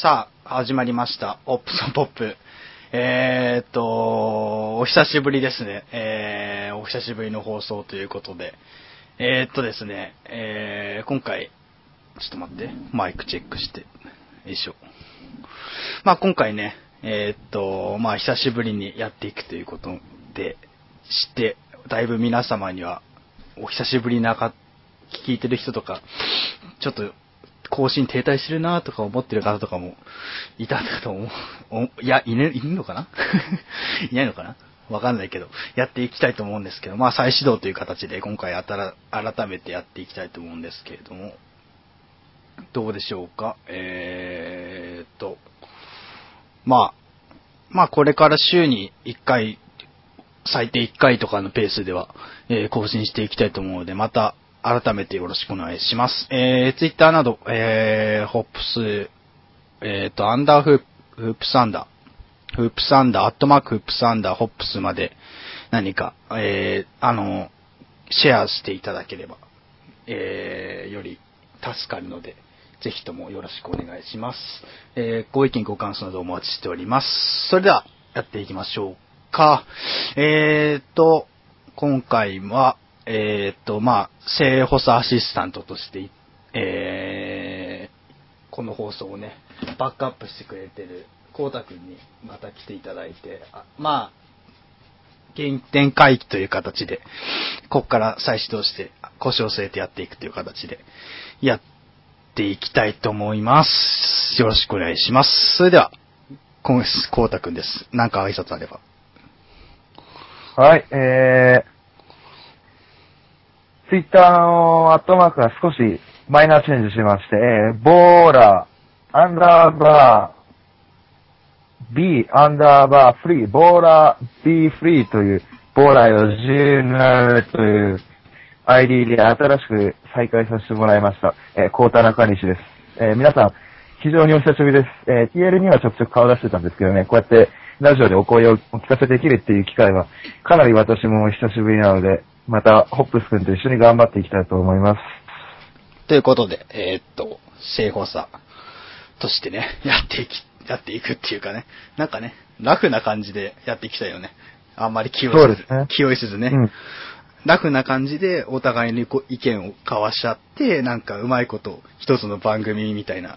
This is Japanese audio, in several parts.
さあ、始まりました。オップソンポップ。えーっと、お久しぶりですね。えー、お久しぶりの放送ということで。えーっとですね、えー、今回、ちょっと待って、マイクチェックして。よいしょ。まあ今回ね、えーっと、まあ久しぶりにやっていくということで、して、だいぶ皆様には、お久しぶりなか、聞いてる人とか、ちょっと、更新停滞してるなとか思ってる方とかもいたんだと思う。いや、い,、ね、いるのかな？いないのかな？わかんないけど、やっていきたいと思うんですけど、まあ再始動という形で今回あたら改めてやっていきたいと思うんですけれども、どうでしょうか？えーっと、まあ、まあこれから週に1回、最低1回とかのペースでは、えー更新していきたいと思うので、また改めてよろしくお願いします。えー、ツイッターなど、えー、ホップス、えーと、アンダーフープ、フープサンダー、フープサンダー、アットマークフープサンダー、ホップスまで何か、えー、あの、シェアしていただければ、えー、より助かるので、ぜひともよろしくお願いします。えー、ご意見ご感想などお待ちしております。それでは、やっていきましょうか。えーと、今回は、えーと、まあ、正補佐アシスタントとして、えー、この放送をね、バックアップしてくれてる、こうたくんにまた来ていただいて、あまあ、原点回帰という形で、ここから再始動して、腰を据えてやっていくという形で、やっていきたいと思います。よろしくお願いします。それでは、今月、こうたくんです。なんか挨拶あれば。はい、えー、ツイッターのアットマークが少しマイナーチェンジしまして、えー、ボーラー、アンダーバー、B、アンダーバー、フリー、ボーラー、B フリーという、ボーラーを自由になるという ID で新しく再開させてもらいました。えー、コータ中西です。えー、皆さん、非常にお久しぶりです。えー、TL にはちょくちょく顔出してたんですけどね、こうやってラジオでお声をお聞かせできるっていう機会は、かなり私も久しぶりなので、また、ホップス君と一緒に頑張っていきたいと思います。ということで、えーっと、正補佐としてね、やっていき、やっていくっていうかね、なんかね、ラフな感じでやっていきたいよね。あんまり気負いせず、ね。気負いせずね、うん。ラフな感じでお互いに意見を交わし合って、なんかうまいこと一つの番組みたいな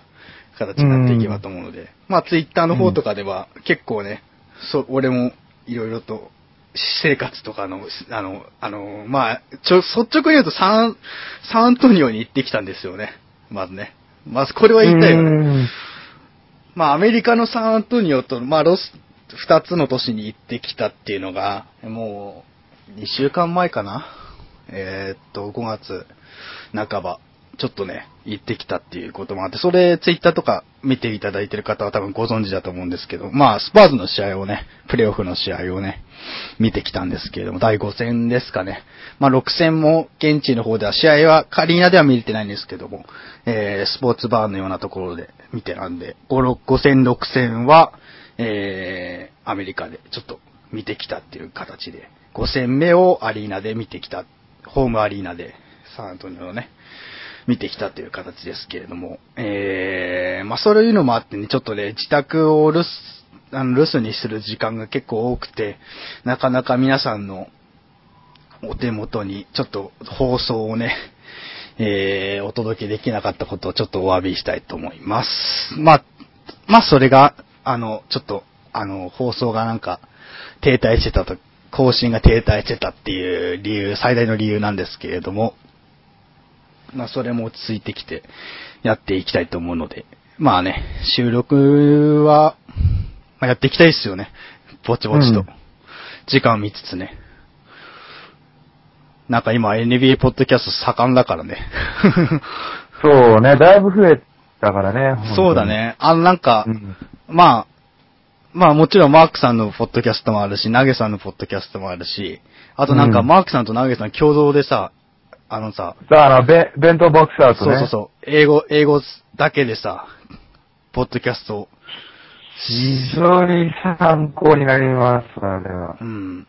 形になっていけばと思うので、まあツイッターの方とかでは結構ね、そう、俺もいろいろと私生活とかの、あの、あの、まあ、ちょ、率直に言うとサン、サンアントニオに行ってきたんですよね。まずね。まずこれは言いたいよね。うんまあ、アメリカのサンアントニオと、まあ、ロス、二つの都市に行ってきたっていうのが、もう、2週間前かなえーっと、5月半ば、ちょっとね、行ってきたっていうこともあって、それ、ツイッターとか見ていただいてる方は多分ご存知だと思うんですけど、まあ、スパーズの試合をね、プレイオフの試合をね、見てきたんですけれども、第5戦ですかね。まあ、6戦も現地の方では、試合はカリーナでは見れてないんですけども、えー、スポーツバーのようなところで見てなんで、5, 5戦、6戦は、えー、アメリカでちょっと見てきたっていう形で、5戦目をアリーナで見てきた、ホームアリーナで、サントニオのね、見てきたという形ですけれども、えー、まあそういうのもあってね、ちょっとね、自宅を留守、あの留守にする時間が結構多くて、なかなか皆さんのお手元にちょっと放送をね、えー、お届けできなかったことをちょっとお詫びしたいと思います。まあ、まあそれが、あの、ちょっと、あの、放送がなんか停滞してたと、更新が停滞してたっていう理由、最大の理由なんですけれども、まあそれも落ち着いてきてやっていきたいと思うので、まあね、収録は、まあ、やっていきたいですよね。ぼちぼちと。うん時間を見つつね。なんか今 NBA ポッドキャスト盛んだからね。そうね、だいぶ増えたからね。そうだ。ね。あのなんか、うんまあ、まあもちろんマークさんのポッドキャストもあるし、ナゲさんのポッドキャストもあるし、あとなんかうんマークさんとナゲさん共同でさ、あのさ、さあ、あの、べ弁当ボックスアウトね。そうそうそう、英語、英語だけでさ、ポッドキャストを、非常に参考になります、あれはう。ん、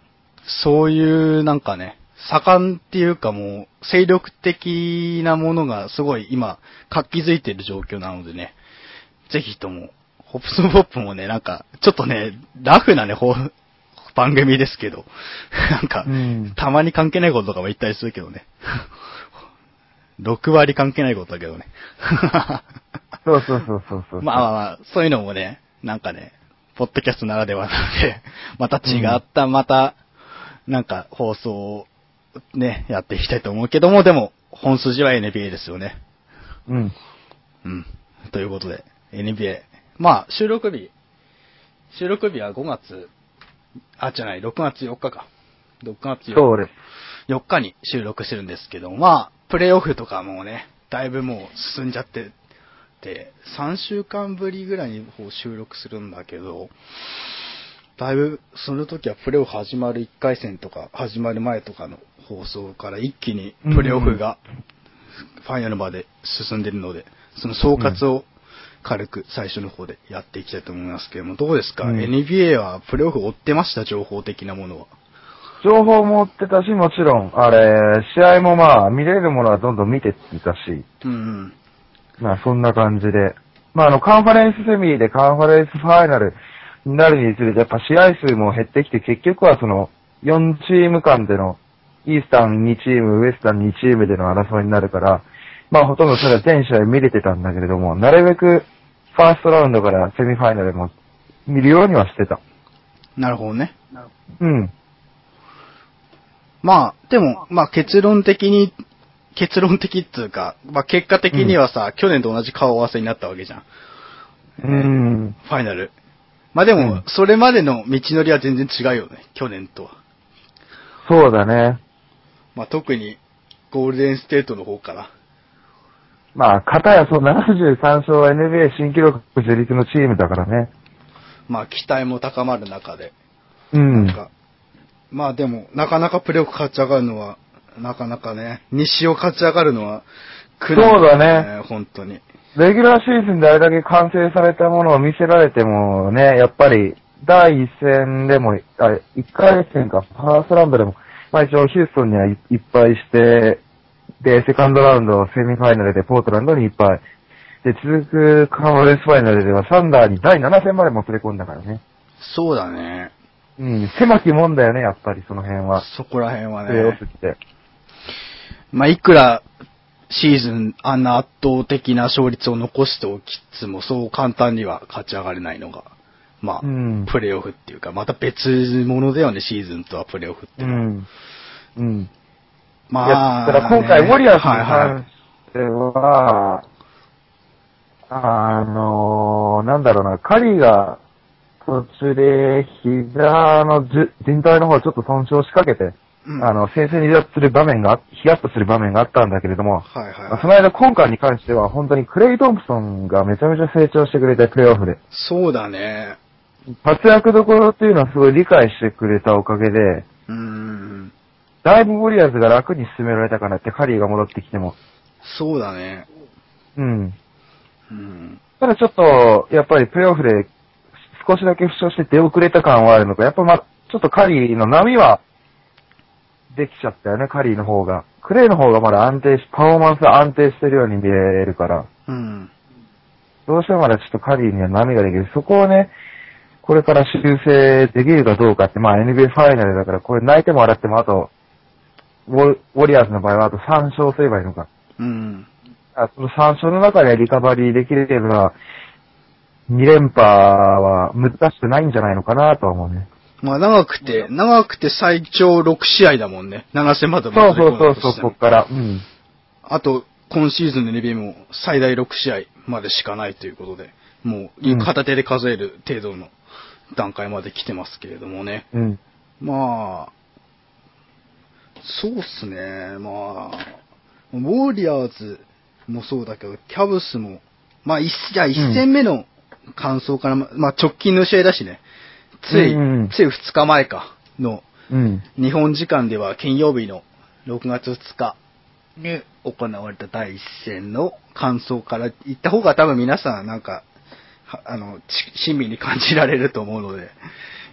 そういうなんかね、盛んっていうかもう、精力的なものがすごい今、活気づいてる状況なのでね、ぜひとも、ホップスポップもね、なんか、ちょっとね、ラフなね、ほう番組ですけど、なんか、うんたまに関係ないこととかも言ったりするけどね。6割関係ないことだけどね。そうそうそうそうそう。まあまあまあ、そういうのもね、なんかね、ポッドキャストならではなので、また違った、また、なんか放送をね、やっていきたいと思うけども、でも、本筋は NBA ですよね。うん。うん。ということで、NBA。まあ、収録日、収録日は5月、あ、じゃない、6月4日か。6月4日。そうです。4日に収録してるんですけど、まあ、プレイオフとかもね、だいぶもう進んじゃってて、3週間ぶりぐらいにこう収録するんだけど、だいぶ、その時はプレイオフ始まる1回戦とか、始まる前とかの放送から一気にプレイオフがファイナルまで進んでるので、その総括を軽く最初の方でやっていきたいと思いますけども、どうですか、うん ?NBA はプレイオフ追ってました情報的なものは。情報も追ってたし、もちろん、あれ、試合もまあ、見れるものはどんどん見てたし、うんうん。まあそんな感じで。まああの、カンファレンスセミでカンファレンスファイナルになるにつれて、やっぱ試合数も減ってきて、結局はその、4チーム間での、イースタン2チーム、ウエスタン2チームでの争いになるから、まあほとんどそれは全試合見れてたんだけれども、なるべく、ファーストラウンドからセミファイナルも見るようにはしてた。なるほどね。うん。まあ、でも、まあ結論的に、結論的っていうか、まあ結果的にはさ、去年と同じ顔合わせになったわけじゃん。うん。ファイナル。まあでも、うんそれまでの道のりは全然違うよね、去年とは。そうだね。まあ特に、ゴールデンステートの方から。まあ、片やそう73勝は NBA 新記録樹立のチームだからね。まあ期待も高まる中で。うん。なんか、まあでも、なかなかプレーオフ勝ち上がるのは、なかなかね、西を勝ち上がるのは、苦難そうだね本当に。レギュラーシーズンであれだけ完成されたものを見せられてもね、やっぱり、第一戦でも、あ、一回戦か、ファーストラウンドでも、まあ一応ヒューストンにはいいっぱいして、で、セカンドラウンド、セミファイナルでポートランドにいっぱい。で、続くカンファレンスファイナルではサンダーに第7戦までもつれ込んだからね。そうだね。うん、狭きもんだよね、やっぱりその辺は。そこら辺はプレーオねフ。って。まあ、いくらシーズンあんな圧倒的な勝率を残しておきつつも、そう簡単には勝ち上がれないのが、まあ、うんプレーオフっていうか、また別物だよね、シーズンとはプレーオフってういうのは。ん。うん。まいや、だから今回、ウォリアーズにはいはい関しては、あのー、なんだろうな、カリーが途中で膝のじゅ靭帯の方ちょっと損傷しかけて、うんあの、先生に離脱する場面があ、ヒヤッとする場面があったんだけれども、はいはいまあその間今回に関しては本当にクレイ・トンプソンがめちゃめちゃ成長してくれて、プレイオフで。そうだね。活躍どころっていうのはすごい理解してくれたおかげで、うーん。だいぶウォリアーズが楽に進められたかなって、カリーが戻ってきても。そうだね。うん。うん。ただちょっと、やっぱりプレイオフで少しだけ負傷して出遅れた感はあるのか、やっぱま、ちょっとカリーの波はできちゃったよね、カリーの方が。クレイの方がまだ安定し、パフォーマンスが安定してるように見えるから、うん。どうしてもまだちょっとカリーには波ができる。そこをね、これから修正できるかどうかって、まあ NBA ファイナルだから、これ泣いても笑ってもあと、ウォリアーズの場合はあと3勝すればいいのか。うん。あその3勝の中でリカバリーできれば、2連覇は難しくないんじゃないのかなとは思うね。まあ長くて、長くて最長6試合だもんね。7戦までそうそうそうそう、こっから。うん。あと、今シーズンの NBA も最大6試合までしかないということで、もうんう片手で数える程度の段階まで来てますけれどもね。うん。まあ、そうっすね。まあ、ウォリアーズもそうだけど、キャブスも、まあ、一じゃあ一戦目の感想から、まあ直近の試合だしね。つい、うんうんつい2日前かのうん。日本時間では金曜日の6月2日に行われた第一戦の感想から言った方が多分皆さんなんか、はあの、ち親身に感じられると思うので、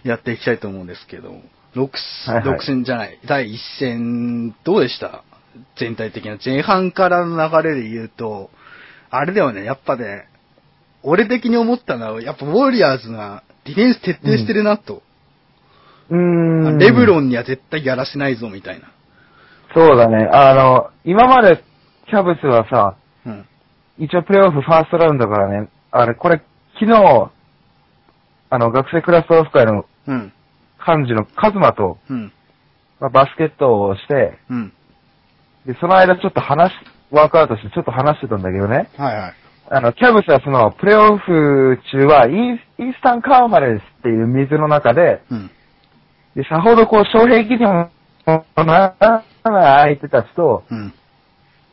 やっていきたいと思うんですけど、6、はいはい6戦じゃない、第一戦どうでした？全体的な前半からの流れで言うと、あれだよね、やっぱね、俺的に思ったのは、やっぱウォリアーズがディフェンス徹底してるなと。うーん。レブロンには絶対やらせないぞ、みたいな。そうだね。あの、今までキャブスはさ、うん。一応プレイオフファーストラウンドからね、あれ、これ、昨日、あの、学生クラスオフ会のうん。幹事のカズマと、うん。まあ、バスケットをして、うん。で、その間ちょっと話し、ワークアウトしてちょっと話してたんだけどね。はいはい。あの、キャブスはその、プレイオフ中はイース、イースタンカーマレンスっていう水の中で、うん。で、さほどこう、障壁にも、な相手たちと、うん。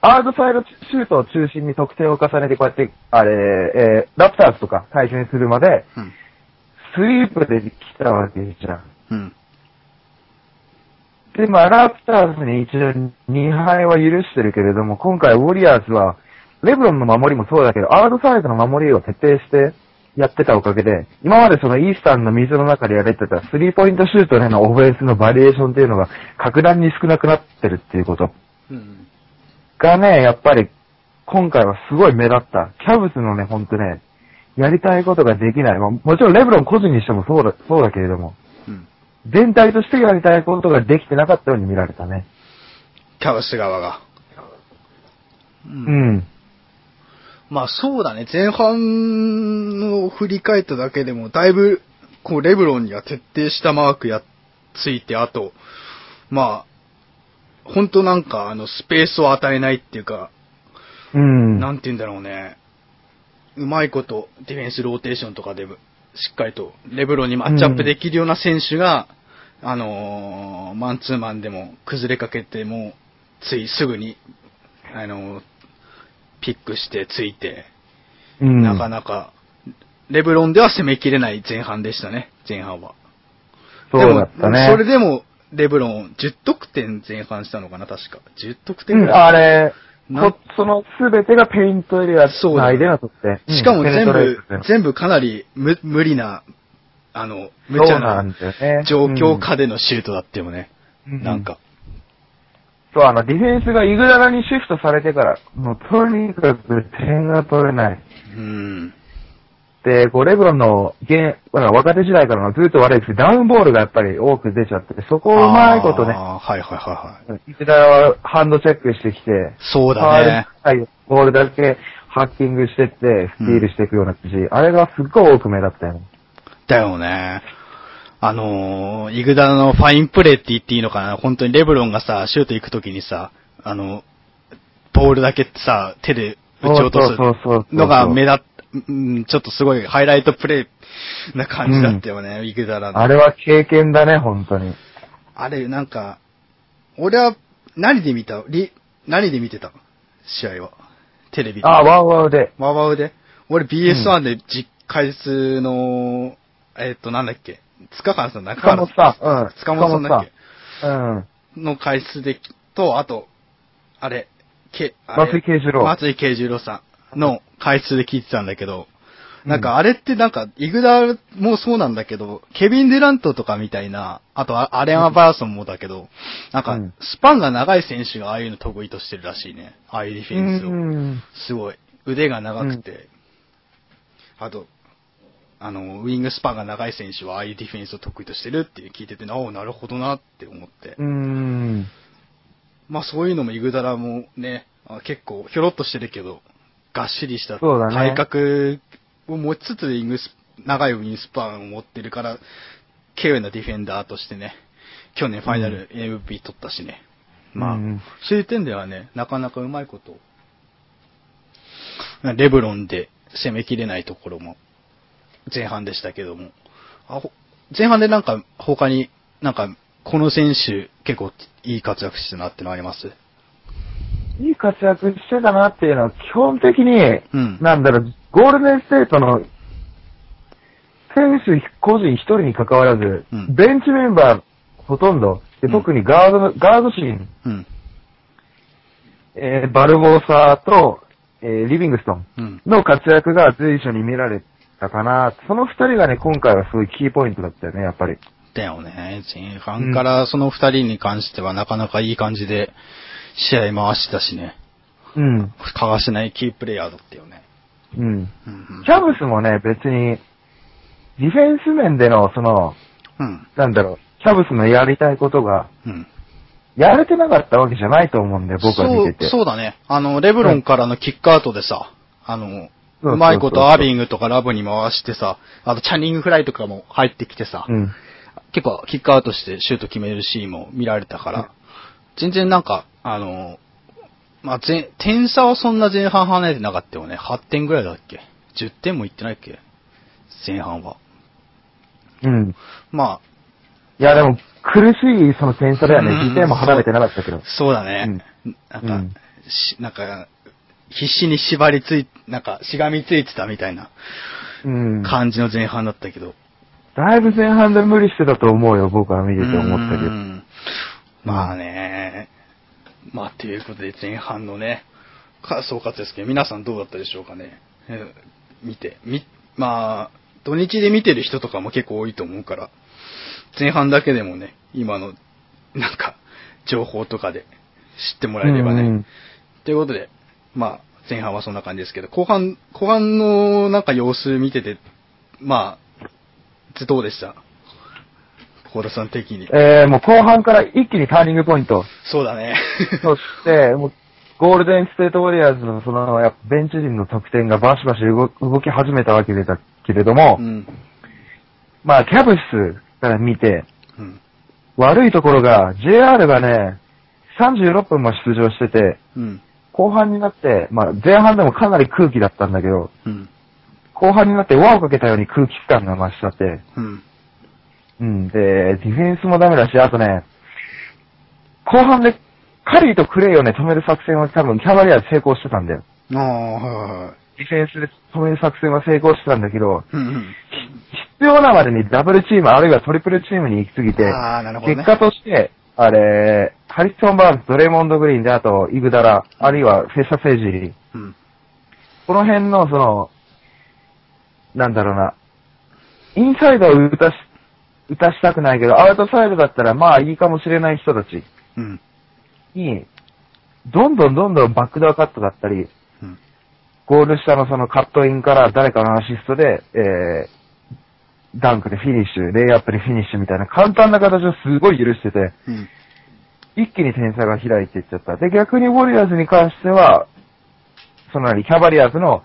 アウトサイドシュートを中心に得点を重ねて、こうやって、あれ、えー、ラプターズとか対戦するまで、うん。スリープで来たわけじゃん。うん。で、まあ、ラプターズに一応2敗は許してるけれども、今回ウォリアーズは、レブロンの守りもそうだけど、アウトサイドの守りを徹底してやってたおかげで、今までそのイースタンの水の中でやれてたスリーポイントシュートでのオフェンスのバリエーションっていうのが格段に少なくなってるっていうことうん。がね、やっぱり今回はすごい目立った。キャブスのね、ほんとね、やりたいことができない。まあもちろんレブロン個人にしてもそうだ、そうだけれども、うん。全体としてやりたいことができてなかったように見られたね。キャブス側が。う。うんん。まあそうだね。前半を振り返っただけでも、だいぶ、こう、レブロンには徹底したマークや、ついて、あと、まあ、ほんとなんか、あの、スペースを与えないっていうか、うん。なんて言うんだろうね。うまいこと、ディフェンスローテーションとかで、しっかりと、レブロンにマッチアップできるような選手が、あのーマンツーマンでも崩れかけても、ついすぐに、あのーピックしてついて、うん、なかなか、レブロンでは攻めきれない前半でしたね、前半は。そうだったね。でも、それでも、レブロン10得点前半したのかな、確か。10得点うん、ぐらい。あれ、なこそのすべてがペイントエリアそうだ内での得点。しかも全部全部かなり無無理な、あの、無茶な。状況下でのシュートだってもね、うんなんか。そう、あの、ディフェンスがイグダラにシフトされてから、もうとにかく点が取れない。うん。で、こう、レブロンの現、若手時代からのずっと悪いですダウンボールがやっぱり多く出ちゃってて、そこをうまいことね、あーはいはいはいはい。イグダラはハンドチェックしてきて、そうだね。はい、ボールだけハッキングしてって、スティールしていくような感じ、あれがすっごい多く目立ったよね。だよね。あのー、イグダのファインプレーって言っていいのかな本当にレブロンがさ、シュート行くときにさ、あの、ボールだけさ、手で打ち落とすのが目立っ、うん、ちょっとすごいハイライトプレイな感じだったよね、イグダラの。あれは経験だね、本当に。あれ、なんか、俺は何で見た？リ何で見てた？試合は。テレビで。あ、ワウワウで。ワウワウで。俺 BS1 で実解説の、えっと、なんだっけ？塚川さん、中塚原本さん。うん。塚本さんだっけ？塚本さんの解説で、と、あと、あれ、け、あれ？松井慶次郎松井慶次郎さんの解説で聞いてたんだけど、なんかあれってなんか、イグダーもそうなんだけど、ケビン・デュラントとかみたいな、あとあアレン・アバーソンもだけど、なんかうん、スパンが長い選手がああいうの得意としてるらしいね。ああいうディフうん。ェンスを。うん。すごい。腕が長くて、あと、あの、ウィングスパンが長い選手はああいうディフェンスを得意としてるって聞いてて、おお、なるほどなって思って。うん。まあそういうのもイグダラもね、あ結構ひょろっとしてるけど、がっしりした体格を持ちつつウィングス、長いウィングスパンを持ってるから、軽有なディフェンダーとしてね、去年ファイナル MVP 取ったしね。まあ、うんそういう点ではね、なかなかうまいことをレブロンで攻めきれないところも前半でしたけども、あほ前半でなんか他になんかこの選手結構いい活躍してたなってのあります？いい活躍してたなっていうのは、基本的に、うん。なんだろう、ゴールデンステートの選手個人一人に関わらず、うん。ベンチメンバーほとんど、でうん。特にガードの、ガード陣、うん。えーバルボーサーと、えーリビングストンうん。の活躍が随所に見られたかな。その二人がね、今回はすごいキーポイントだったよね、やっぱり。だよね。前半からその二人に関してはなかなかいい感じで試合回してたしね。うん。かわしないキープレイヤーだったよね。うん。うんうんキャブスもね、別に、ディフェンス面での、その、うん。なんだろう、キャブスのやりたいことが、うん。やれてなかったわけじゃないと思うんで、僕は見てて。そう、そうだね。あの、レブロンからのキックアウトでさ、あの、そうまいことアービングとかラブに回してさ、あとチャニングフライとかも入ってきてさ、うん。結構キックアウトしてシュート決めるシーンも見られたから、うん全然なんか、あの、まあ、前、点差はそんな前半離れてなかったよね。8点ぐらいだっけ ?10 点もいってないっけ？前半は。うん。まいや、でも、苦しいその点差だよね。うん2点も離れてなかったけどあ。、そうだね。なんか、うんしなんか、必死に縛りつい、なんか、しがみついてたみたいなうん。感じの前半だったけど。だいぶ前半で無理してたと思うよ、僕は見てて思ったけど。うんまあね、まあということで前半のね、か総括ですけど、皆さんどうだったでしょうかね。えー見て、み、まあ、土日で見てる人とかも結構多いと思うから、前半だけでもね、今の、なんか、情報とかで知ってもらえればね。うんということで、まあ、前半はそんな感じですけど、後半、後半のなんか様子見てて、まあ、どうでした？小田さん的に。えー、もう後半から一気にターニングポイント。そうだね。そして、もう、ゴールデンステートウォリアーズのその、やっぱベンチ陣の得点がバシバシ動動き始めたわけだけれども、うん。まあ、キャブスから見て、うん。悪いところが、JR がね、36分も出場してて、うん。後半になって、まあ、前半でもかなり空気だったんだけど、うん。後半になって輪をかけたように空気感が増しちゃって、うん。うん、で、ディフェンスもダメだし、あとね、後半でカリーとクレイをね、止める作戦は多分キャバリアで成功してたんだよ。ああ、はいはいはい。ディフェンスで止める作戦は成功してたんだけど、うんうん。必要なまでにダブルチームあるいはトリプルチームに行きすぎて、ああ、なるほどね。結果として、あれ、ハリソン・バーンズ、ドレイモンド・グリーンで、あと、イグダラ、あるいはフェシャ・セージー、うん。この辺の、その、なんだろうな、インサイドを打たし、打たしたくないけど、アウトサイドだったらまあいいかもしれない人たちうん。に、どんどんどんどんバックドアカットだったり、うん。ゴール下のそのカットインから誰かのアシストで、えー、ダンクでフィニッシュ、レイアップでフィニッシュみたいな簡単な形をすごい許してて、うん。一気に点差が開いていっちゃった。で、逆にウォリアーズに関しては、その何、キャバリアーズの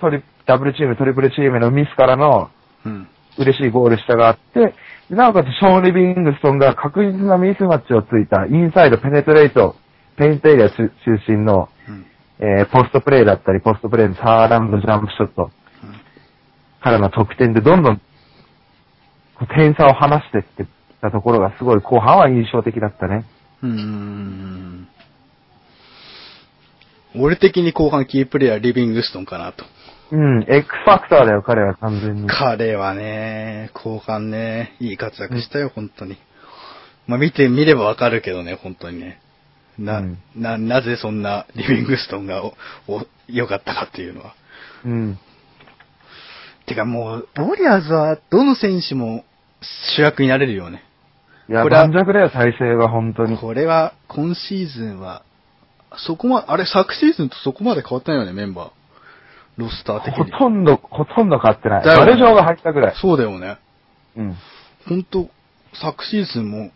トリ、ダブルチーム、トリプルチームのミスからのうん。嬉しいゴール下があって、でなおかつショーン・リビングストンが確実なミスマッチをついたインサイドペネトレート、ペイントエリア中中心の、うん。えー、ポストプレイだったり、ポストプレイのサーラウンドジャンプショットからの得点でどんどん点差を離していってたところがすごい後半は印象的だったね。うん。うん。俺的に後半キープレイヤーリビングストンかなと。うん、X ファクターだよ、彼は完全に。彼はね、後半ね、いい活躍したよ、本当に。まあ見てみればわかるけどね、本当にね。な、うんな、なぜそんなリビングストンがお、お、良かったかっていうのは。うん。てかもう、ウォリアーズはどの選手も主役になれるよね。いや、これは盤石だよ、体勢は本当に。これは、今シーズンは、そこま、あれ、昨シーズンとそこまで変わったよね、メンバー。ロスター的ほに。とんど、ほとんど勝ってない。だよねバレジョーが入ったぐらい。そうだよね。うん。本当昨シーズンも、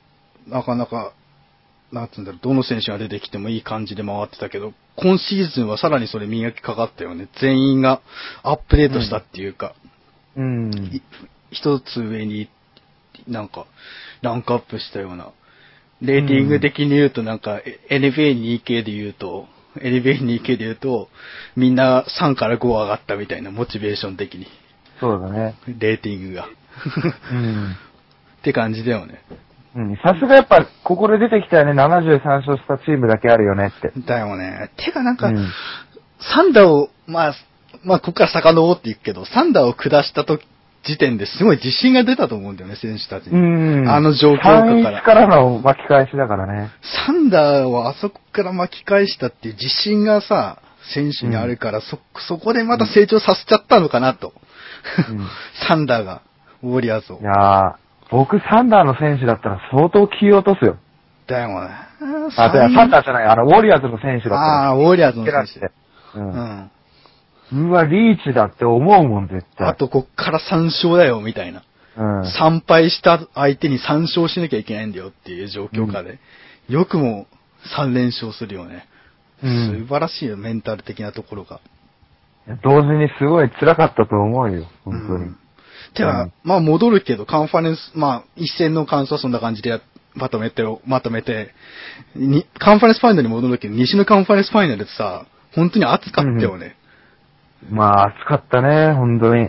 なかなか、なんつうんだろう、どの選手が出てきてもいい感じで回ってたけど、今シーズンはさらにそれ磨きかかったよね。全員がアップデートしたっていうか、うん。い一つ上に、なんか、ランクアップしたような。レーティング的に言うと、なんか、え NBA2 系で言うと、NBA2 系で言うと、みんな3から5上がったみたいな、モチベーション的に。そうだね。レーティングが。うん。って感じだよね。うん。さすがやっぱ、ここで出てきたよね、73勝したチームだけあるよねって。だよね。てかなんか、うんサンダーを、まあ、まあ、ここから遡っていくけど、サンダーを下したと時点ですごい自信が出たと思うんだよね、選手たちに。うん。あの状況下から3-1からの巻き返しだからね。サンダーをあそこから巻き返したっていう自信がさ、選手にあるから、そ、そこでまた成長させちゃったのかなと。うんサンダーが、ウォリアーズをい。やー、僕サンダーの選手だったら相当気を落とすよ。だよね。あ、てかサンダーじゃない、あの、ウォリアーズの選手だったら。ああ、ウォリアーズの選手。う。うんん。うわ、リーチだって思うもん、絶対。あとこっから3勝だよ、みたいな。うん。3敗した相手に3勝しなきゃいけないんだよっていう状況下で、よくも3連勝するよね。うん素晴らしいよ、メンタル的なところが。同時にすごい辛かったと思うよ、本当に。うんてか、うんまあ戻るけど、カンファレンス、まあ一戦の感想はそんな感じでやまとめて、まとめて、に、カンファレンスファイナルに戻るけど、西のカンファレンスファイナルってさ、本当に熱かったよね。まあ、暑かったね、本当に。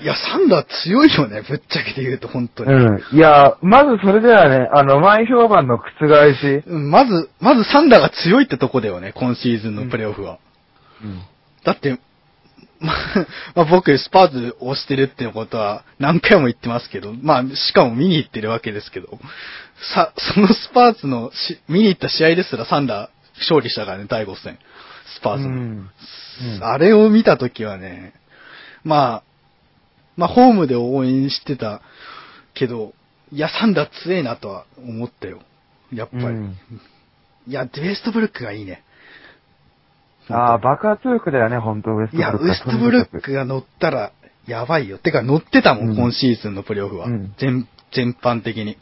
いや、サンダー強いよね、ぶっちゃけて言うと、本当に。うん。いや、まずそれではね、あの、前評判の覆し、うんまず、まずサンダーが強いってとこだよね、今シーズンのプレイオフは。うん。だって、まあ、まあ僕、スパーズを推してるってことは何回も言ってますけど、まあ、しかも見に行ってるわけですけど、さ、そのスパーズのし見に行った試合ですらサンダー勝利したからね、第5戦。スパーズの。うんあれを見たときはね、まあ、まあ、ホームで応援してたけど、いや、サンダー強えなとは思ったよ。やっぱり。うんいや、ウェストブルックがいいね。ああ、爆発力だよね、本当ウエストいや、ブルックは。ウエストブルックが乗ったら、やばいよ。てか、乗ってたもん、うん今シーズンのプレイオフは。うん全、全般的に。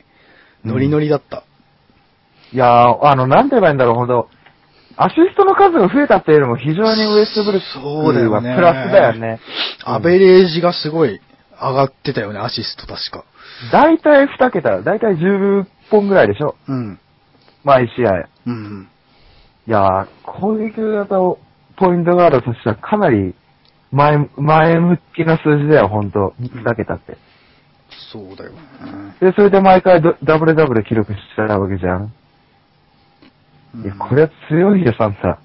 ノリノリだった。いやー、あの、なんて言えばいいんだろう、ほんと。アシストの数が増えたっていうよりも非常にウエストブルックはそうだよねプラスだよね。アベレージがすごい上がってたよね、アシスト確か。だいたい2桁、だいたい10本ぐらいでしょうん。毎試合。うん。いやー、攻撃型をポイントガードとしてはかなり前、前向きな数字だよ、ほんと。2桁って。そうだよね。で、それで毎回ドダブルダブル記録しちゃうわけじゃん。いや、これは強いよ、サンタ。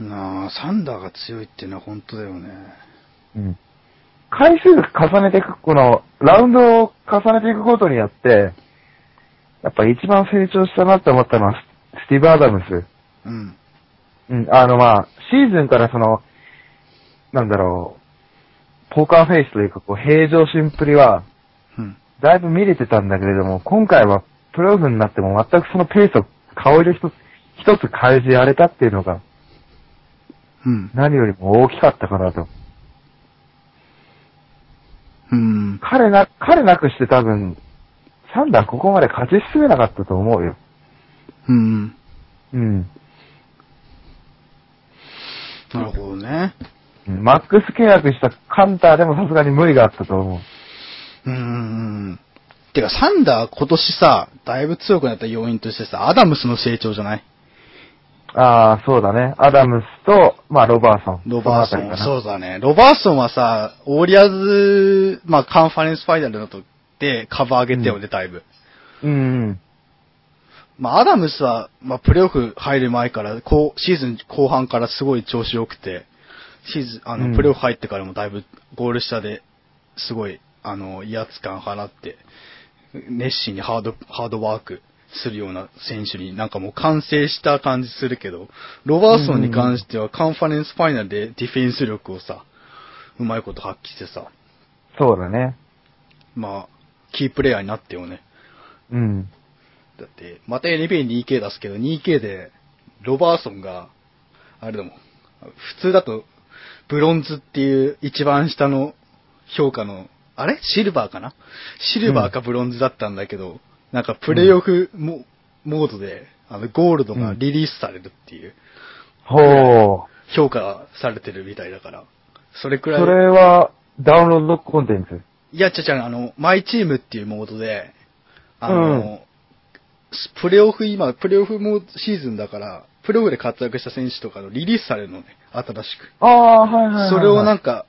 なあ、サンダーが強いっていうのは本当だよね。うん。回数重ねていく、この、ラウンドを重ねていくことによって、やっぱ一番成長したなって思ったのはス、スティーブ・アダムス。うん。うん、あのまあ、シーズンからその、なんだろう、ポーカーフェイスというか、こう、平常心っぷりは、うん。だいぶ見れてたんだけれども、今回はプロオフになっても全くそのペースを顔色一つ、一つ変えずやれたっていうのが、うん。何よりも大きかったかなと。うん。彼な、彼なくして多分、サンダーここまで勝ち進めなかったと思うよ。うん。うん。なるほどね。うんマックス契約したカンターでもさすがに無理があったと思う。うん。てか、サンダー今年さ、だいぶ強くなった要因としてさ、アダムスの成長じゃない？ああ、そうだね。アダムスと、まあ、ロバーソン。ロバーソン。そうだね。ロバーソンはさ、ウォリアーズ、まあ、カンファレンスファイナルのとでカバー上げてよね、だいぶ。うんうん。まあ、アダムスは、まあ、プレイオフ入る前から、こう、シーズン後半からすごい調子良くて、シーズン、あの、うんプレイオフ入ってからもだいぶゴール下で、すごい、あの、威圧感放って、熱心にハード、ハードワークするような選手になんかもう完成した感じするけど、ロバーソンに関してはカンファレンスファイナルでディフェンス力をさ、うまいこと発揮してさ、そうだね。まあ、キープレイヤーになってよね。うん。だって、また NBA2K 出すけど、2K で、ロバーソンが、あれだもん。普通だと、ブロンズっていう一番下の評価の、あれ？シルバーかな？シルバーかブロンズだったんだけど、なんかプレイオフモ,、モードで、あの、ゴールドがリリースされるっていう、ほう。評価されてるみたいだから、それくらい。それは、ダウンロードコンテンツ？いや、ちゃちゃ、あの、マイチームっていうモードで、あの、うんプレオフ、今、プレオフもシーズンだから、プレオフで活躍した選手とかのリリースされるのね、新しく。ああ、はいはいはいはい。それをなんか、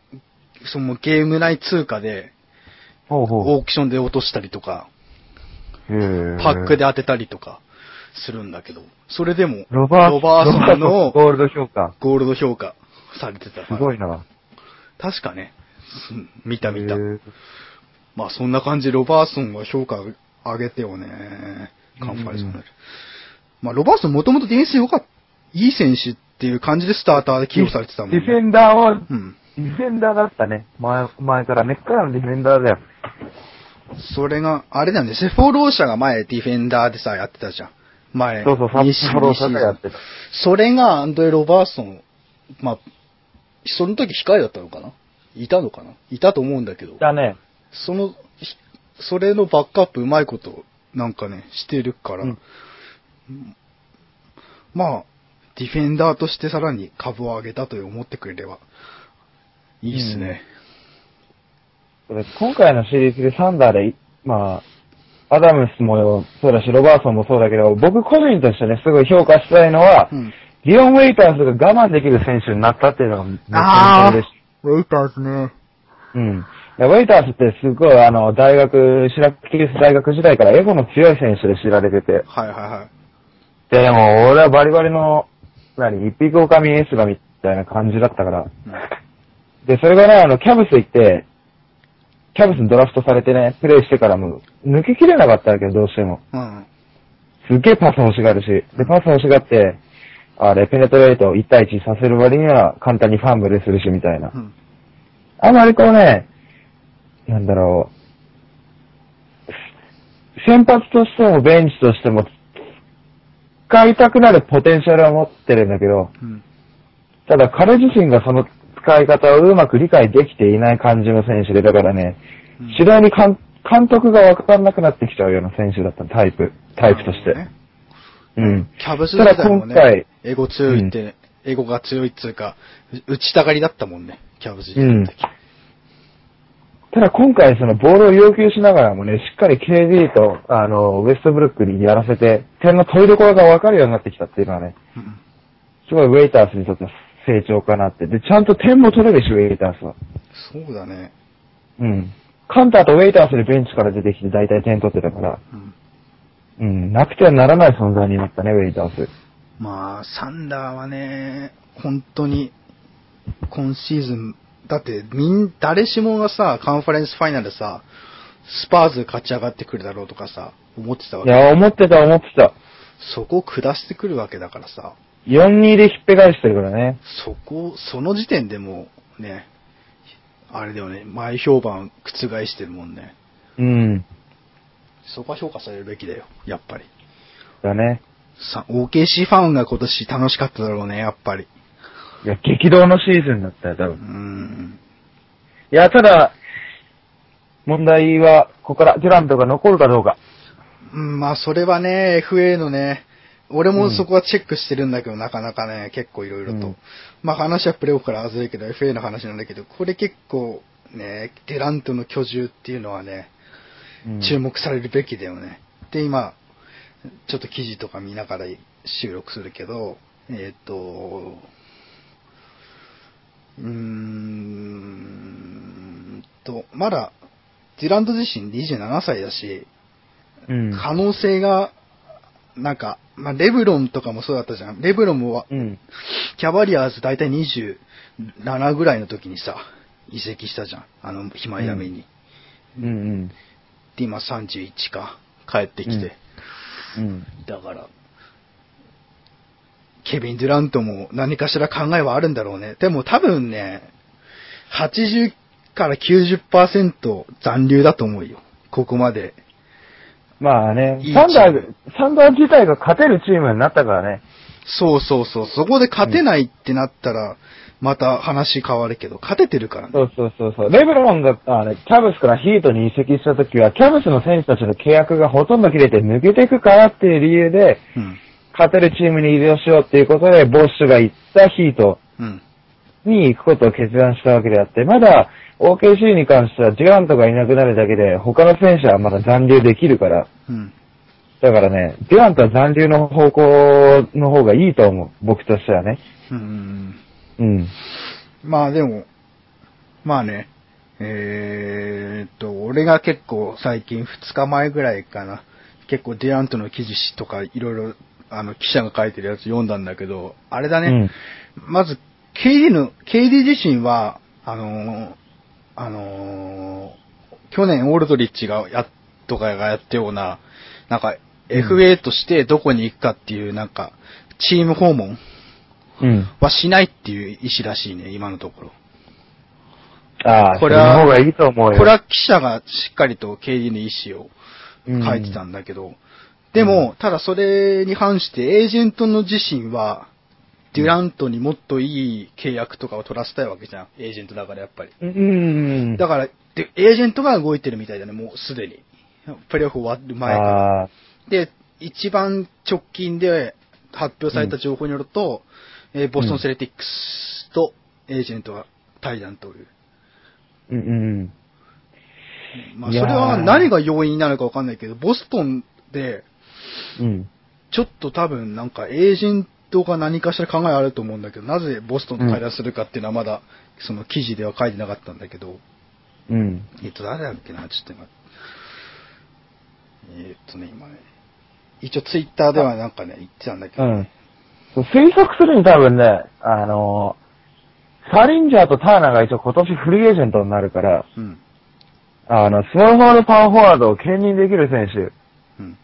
そのゲーム内通貨で、ほうほう。オークションで落としたりとか、パックで当てたりとか、するんだけど、それでも、ロバーソンのゴールド評価。ゴールド評価されてた。すごいな。確かね、うん 見た見たまあそんな感じでロバーソンは評価上げてよね。カンファレンスファイナルまあロバーソンもともとディフェンス良かった。いい選手っていう感じでスターターで起用されてたもんね。ディフェンダーは、うん。ディフェンダーだったね。前、前から、根っからのディフェンダーだよ。それが、あれだよね、セフォロー社が前ディフェンダーでさ、やってたじゃん。前、そうそう、二札幌シーズン坂やってた。それがアンドレ・ロバーソン、まあ、その時控えだったのかないたのかな？いたと思うんだけど、だね。その、ひそれのバックアップうまいこと、なんかね、してるから、うんまあ、ディフェンダーとしてさらに株を上げたと思ってくれれば、いいっすね。で今回のシリーズでサンダーでい、まあ、アダムスもそうだし、ロバーソンもそうだけど、僕個人としてね、すごい評価したいのは、うん。リオン・ウェイターズが我慢できる選手になったっていうのがめっちあーゃ嬉しい。ウェイターズね。うん。ウェイターズってすごい、あの、大学、シラキリス大学時代からエゴの強い選手で知られてて。はいはいはい。でも、俺はバリバリの、何、一匹狼エースがみたいな感じだったから。で、それがね、あの、キャブス行って、キャブスにドラフトされてね、プレイしてからも、抜けきれなかったわけど、どうしても。うん。すっげえパス欲しがるし。で、パス欲しがって、あれ、ペネトレート1対1させる割には簡単にファンブルするし、みたいなう。ん。あまりこうね、なんだろう、先発としてもベンチとしても、使いたくなるポテンシャルは持ってるんだけど、うん。ただ彼自身がその使い方をうまく理解できていない感じの選手で、だからね、うん次第に監監督がわからなくなってきちゃうような選手だったタイプ、タイプとして。うん。キャブス時代もね、エゴ強いって、エゴが強いっつうか、う打ちたがりだったもんね、キャブス時代の時。ただ今回そのボールを要求しながらもね、しっかり KD と、あの、ウェストブルックにやらせて、点の取りどころがわかるようになってきたっていうのはね、うんすごいウェイターズにとっては成長かなって。で、ちゃんと点も取れるし、ウェイターズは。そうだね。うん。カンターとウェイターズでベンチから出てきて大体点取ってたから、うんうん、なくてはならない存在になったね、ウェイターズ。まあ、サンダーはね、本当に、今シーズン、だって、みん、誰しもがさ、カンファレンスファイナルさ、スパーズ勝ち上がってくるだろうとかさ、思ってたわけ。いや、思ってた、思ってた。そこを下してくるわけだからさ、4-2でひっぺ返してるからね。そこ、その時点でもう、ね、あれだよね、前評判覆してるもんね。うん。そこは評価されるべきだよ、やっぱり。だね。さ、OKC ファンが今年楽しかっただろうね、やっぱり。いや、激動のシーズンだったよ、多う分。ん。いや、ただ、問題は、ここからデュラントが残るかどうか。うん、まあ、それはね、FA のね、俺もそこはチェックしてるんだけど、なかなかね、結構いろいろと。うんまあ、話はプレオフから外れるけど、FA の話なんだけど、これ結構、ね、デラントの居住っていうのはね、うん注目されるべきだよね。で、今、ちょっと記事とか見ながら収録するけど、えっ、と、うーんと、まだ、デュラント自身27歳だし、うん。可能性が、なんか、まあ、レブロンとかもそうだったじゃん。レブロンも、うん。キャバリアーズ大体27ぐらいの時にさ、移籍したじゃん。あの、ヒマイアミに。うんうん。で、今31か、帰ってきて。うん。だから、ケビン・デュラントも何かしら考えはあるんだろうね。でも多分ね、80から90%残留だと思うよ。ここまで。まあねいい、サンダチーー、サンダー自体が勝てるチームになったからね。そうそうそう。そこで勝てないってなったら、また話変わるけど、勝ててるからね。そうそうそうそう。レブロンが、あね、キャブスからヒートに移籍した時は、キャブスの選手たちの契約がほとんど切れて抜けていくからっていう理由で、うん。勝てるチームに移動しようっていうことで、ボッシュが行ったヒートうん。に行くことを決断したわけであって、まだ OKC に関してはジュラントがいなくなるだけで、他の選手はまだ残留できるから、うん。だからね、デュラントは残留の方向の方がいいと思う。僕としてはね。うん。うん。まあでも、まあね、えーっと、俺が結構最近2日前ぐらいかな、結構デュラントの記事とかいろいろ、あの、記者が書いてるやつ読んだんだけど、あれだね、まず、KD の、KD 自身は、あのーあのー去年オールドリッチがや、とかがやったような、なんか、FA としてどこに行くかっていう、なんか、チーム訪問うん。うん。はしないっていう意思らしいね、今のところ。ああ、これは方がいいと思うよ。これは記者がしっかりと KD の意思を書いてたんだけど、でも、ただそれに反して、エージェントの自身は、デュラントにもっといい契約とかを取らせたいわけじゃん。エージェントだからやっぱり。うんうん。だから、で、エージェントが動いてるみたいだね、もうすでに。プレーオフ終わる前から。あで、一番直近で発表された情報によると、えーボストンセレティックスとエージェントが対談という。ーうんうん。まあ、それは何が要因なのかわかんないけど、ボストンで、うん。ちょっと多分なんかエージェントが何かしら考えあると思うんだけど、なぜボストンと対談するかっていうのはまだ、その記事では書いてなかったんだけど、うん。えっと、誰だっけな、ちょっと今。えっとね、今ね。一応ツイッターではなんかね、言ってたんだけど、うん。推測するに多分ね、あのー、サリンジャーとターナーが一応今年フリーエージェントになるから、うん。あの、スモールフォワードパワーフォワードを兼任できる選手、うん。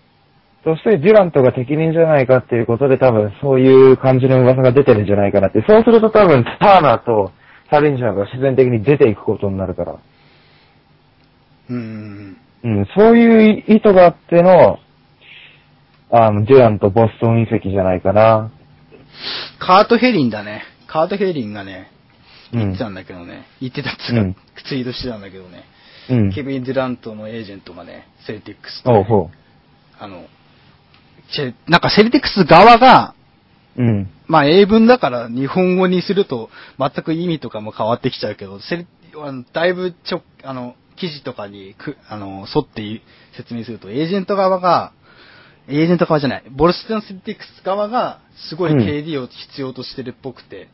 そしてデュラントが適任じゃないかっていうことで多分そういう感じの噂が出てるんじゃないかなって。そうすると多分ターナーとサリンジャーが自然的に出ていくことになるから。うん。うん、そういう意図があっての、あの、デュラント・ボストン移籍じゃないかな。カート・ヘリンだね。カート・ヘリンがね、うん言って。たんだけどね。言ってたっつうか、うんツイートしてたんだけどね。うん。ケビン・デュラントのエージェントがね、セルティックスと、おうほあの、ちなんかセルティックス側が、う。うん。まあ英文だから日本語にすると全く意味とかも変わってきちゃうけど、だいぶちょ、あの、記事とかにく、あの、沿ってい説明すると、エージェント側が、エージェント側じゃない、ボルストンセルティックス側が、すごいうん。KD を必要としてるっぽくて、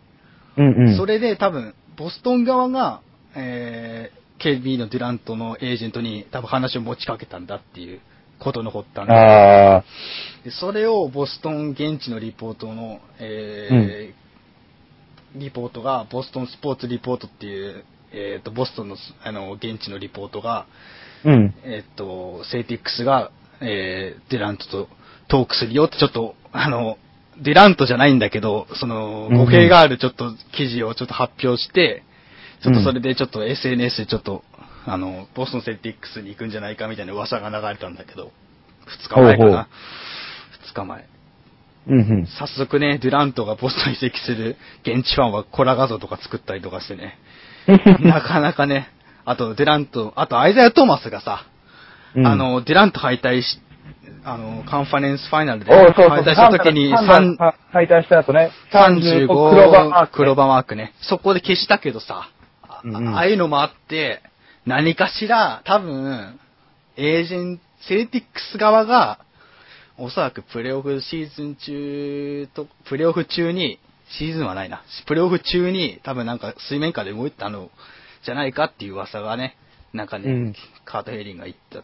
うんうん。それで多分、ボストン側が、えー、KB のデュラントのエージェントに多分話を持ちかけたんだっていうことの発端で。それをボストン現地のリポートの、えーリポートが、ボストンスポーツリポートっていう、えっ、と、ボストンの、あの、現地のリポートが、うん。えっ、と、セイティックスが、えーデュラントとトークするよってちょっと、あの、デュラントじゃないんだけど、その、語弊があるちょっと記事をちょっと発表して、ちょっとそれでちょっと SNS でちょっと、あの、ボストンセルティックスに行くんじゃないかみたいな噂が流れたんだけど、2日前かな。2日前。うんうん。早速ね、デュラントがボストンに移籍する現地ファンはコラ画像とか作ったりとかしてね、なかなかね、あとデュラント、あとアイザヤ・トーマスがさ、うん。あ、の、デュラント敗退し、あの、カンファレンスファイナルで敗退した時にサンダー敗退した後ね、35 35黒番マーク黒番マークね。そこで消したけどさ、あうん。うんああいうのもあって、何かしら、多分、エージェント、セルティックス側が、おそらくプレイオフシーズン中と、プレイオフ中に、シーズンはないな。プレイオフ中に多分なんか水面下で動いたのじゃないかっていう噂がね、なんかね、うん。カート・ヘリンが言った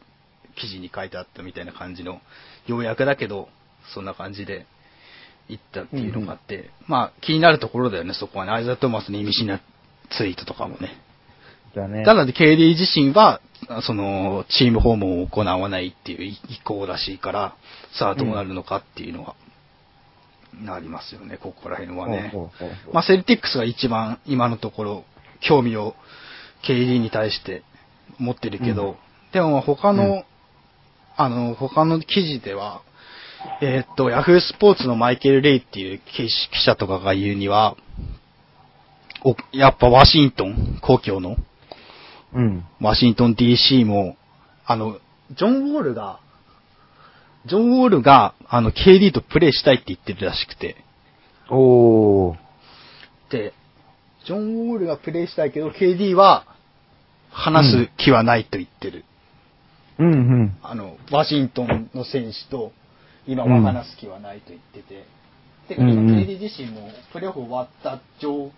記事に書いてあったみたいな感じの、ようやくだけど、そんな感じで言ったっていうのがあって、まあ気になるところだよね、そこはね。アイザー・トーマスの意味深なツイートとかもね。じゃあね。ただで、KD 自身は、その、チーム訪問を行わないっていう意向らしいから、さあどうなるのかっていうのが、なりますよね、ここら辺はね。まあ、セルティックスが一番今のところ、興味を KD に対して持ってるけど、うんでも他の、うんあの、他の記事では、えーっと、ヤフースポーツのマイケル・レイっていう記記者とかが言うには、おやっぱワシントン、故郷の、うん。ワシントン DC も、あの、ジョン・ウォールが、ジョン・ウォールが、あの、KD とプレイしたいって言ってるらしくて、おー。で、ジョン・ウォールがプレイしたいけど、KD は、話す気はないと言ってる。うんうん。あの、ワシントンの選手と、今は話す気はないと言ってて。てか、今、KD 自身も、プレーオフ終わった状、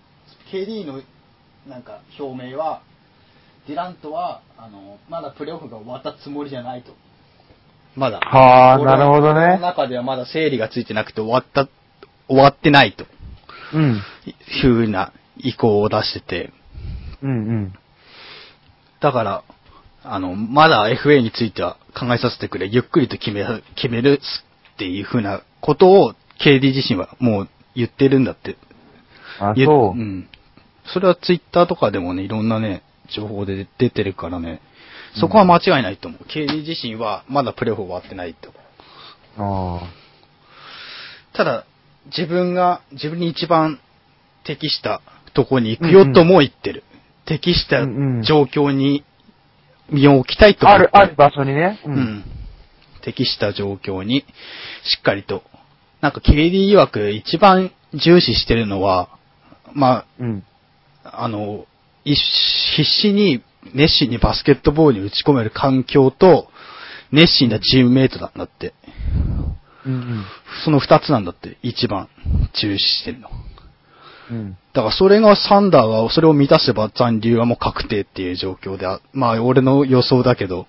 KD の、なんか、表明は、デュラントは、あの、まだプレーオフが終わったつもりじゃないと。まだ。はあ、俺なるほど俺のね。中ではまだ整理がついてなくて終わった、終わってないと。うん。いうふうな意向を出してて。うんうん。だから、あの、まだ FA については考えさせてくれ、ゆっくりと決め、決めるっていうふうなことを KD 自身はもう言ってるんだって。あ、言そうう。ん。それはツイッターとかでもね、いろんなね、情報で出てるからね、そこは間違いないと思う。KD 自身はまだプレーオフ終わってないと。あただ、自分が、自分に一番適したとこに行くよとも言ってる。適したうんうん状況に身を置きたいとあ。も言ってある、ある場所にね。うう。ん。適した状況に、しっかりと。なんか、ケレディ曰く一番重視してるのは、まうん。あ、あの、一必死に、熱心にバスケットボールに打ち込める環境と、熱心なチームメイトなんだって。うんその二つなんだって、一番重視してるの。うん。うん。だからそれがサンダーがそれを満たせば残留はもう確定っていう状況であ、まあ俺の予想だけど、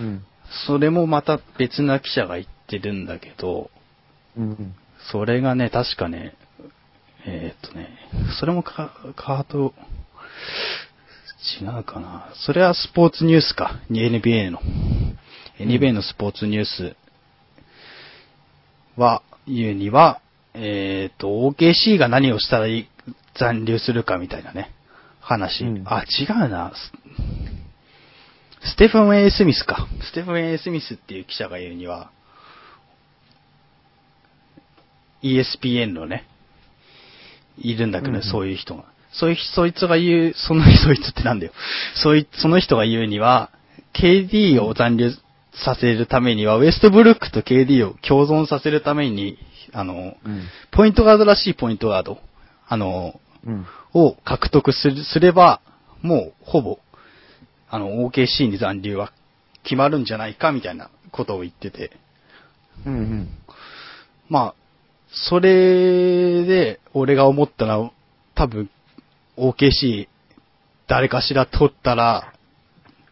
うん。それもまた別な記者が言ってるんだけど、うん。それがね、確かね、えーっとね、それもカカート、違うかな。それはスポーツニュースか。NBA の。NBA のスポーツニュースは、言うには、えーっと、OKC が何をしたらいい残留するかみたいなね、話。うんあ、違うな。スステファン・エイ・スミスか。ステファン・エイ・スミスっていう記者が言うには、ESPN のね、いるんだけどね、うんうんそういう人が。そういう、そいつが言う、その、そいつってなんだよ。そうい、その人が言うには、KD を残留させるためには、ウエストブルックと KD を共存させるために、あの、うん。ポイントガードらしいポイントガード、あの、うん。を獲得すれば、もう、ほぼ、あの、OKC に残留は決まるんじゃないか、みたいなことを言ってて。うん。うん。まあ、それで、俺が思ったら、多分、OKC、誰かしら取ったら、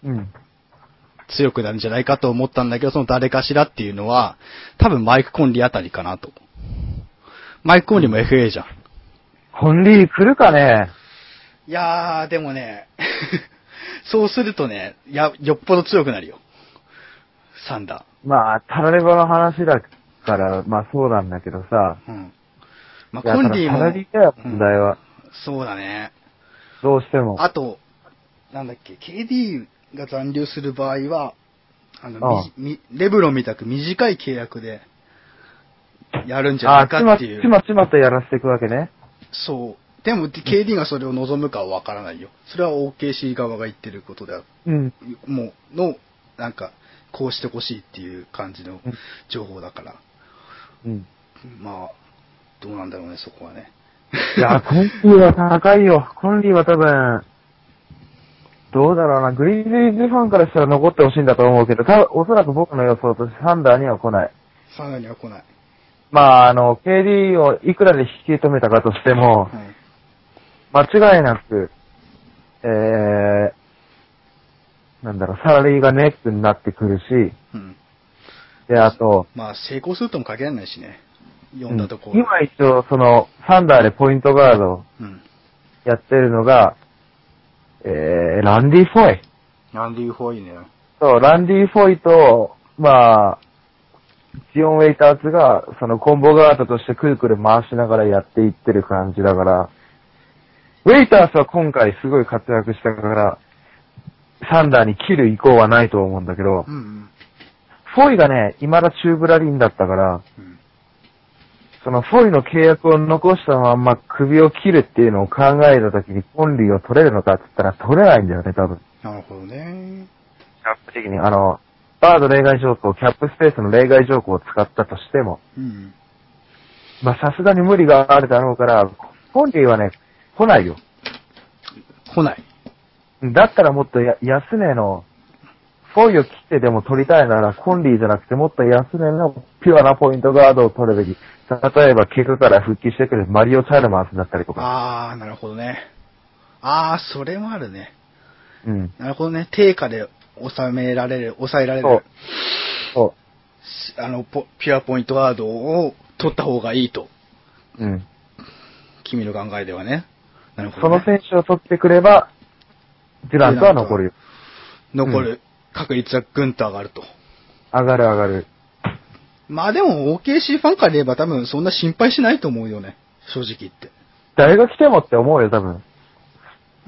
うん。強くなるんじゃないかと思ったんだけど、その誰かしらっていうのは、多分マイク・コンリーあたりかなと。マイク・コンリーも FA じゃん。コンリー来るかね？いやー、でもね、そうするとね、や、よっぽど強くなるよ。サンダまあ、タラレバの話だから、まあそうなんだけどさ。ー。うん。まあ、コンリーもただタラ、リだよ、問題は。そうだね。どうしても。あと、なんだっけ、KD が残留する場合は、あの、ああみみレブロンみたく短い契約で、やるんじゃないかっていう。ちまちまとやらせていくわけね。そう。でも、KD がそれを望むかはわからないよ。それは OKC 側が言ってることである。うん。もう、の、なんか、こうしてほしいっていう感じのうん情報だから。うん。まあ、どうなんだろうね、そこはね。いや、コンリーは高いよ。コンリーは多分、どうだろうな。グリズリーズファンからしたら残ってほしいんだと思うけど、たおそらく僕の予想としてサンダーには来ない。サンダーには来ない。まあ、あの、KD をいくらで引き止めたかとしても、はい。間違いなく、えー、なんだろう、サラリーがネックになってくるし、うん。で、あと、まあ、成功するとも限らないしね。読んだとこうん今一応、その、サンダーでポイントガード。やってるのが、えー、ランディ・フォイ。ランディ・フォイね。そう、ランディ・フォイと、まあ、ジオン・ウェイターズが、そのコンボガードとしてくるくる回しながらやっていってる感じだから、ウェイターズは今回すごい活躍したから、サンダーに切る意向はないと思うんだけどう、んうん。フォイがね、未だチューブラリンだったから、うん。そのフォイの契約を残したまんま首を切るっていうのを考えたときにコンリーを取れるのかって言ったら取れないんだよね、多分。なるほどね。キャップ的に。あの、バード例外条項、キャップスペースの例外条項を使ったとしても、うん。まあさすがに無理があるだろうから、コンリーはね、来ないよ。来ない。だったらもっとや安値の、フォイを切ってでも取りたいなら、コンリーじゃなくてもっと安値のピュアなポイントガードを取るべき。例えば、怪我から復帰してくるマリオ・チャルマースだったりとか。あー、なるほどね。あー、それもあるね。うん。なるほどね。定価で収められる、抑えられる、。そあの、ポピュアポイントガードを取った方がいいと。う。うん。君の考えではね。なるほそど、ね。の選手を取ってくれば、デュラントは残るよ。残る確率はぐんと上がると。上がる上がる。まあでも OKC ファンから言えば多分そんな心配しないと思うよね。正直言って。誰が来てもって思うよ、多分。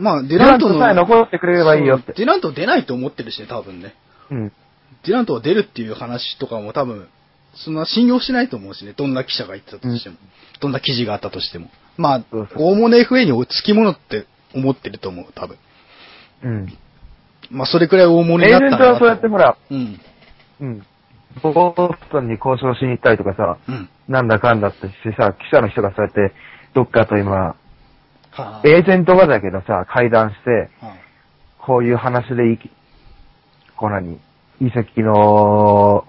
まあデデュラントの。さえ残ってくれればいいよって。デュラント出ないと思ってるしね、多分ね。うん。デュラントは出るっていう話とかも多分そんな信用しないと思うしね、どんな記者が言ってたとしても。どんな記事があったとしても。まあ、大物 FA につきものって思ってると思う、多分。うん。まあ、それくらい大物エーになったんだなジェントはそうやってほら、うん。うん。ボストンに交渉しに行ったりとかさ、うん。なんだかんだってしてさ、記者の人がそうやって、どっかと今、はあ、エージェントがだけどさ、会談して、はこういう話でいき、こう何遺跡の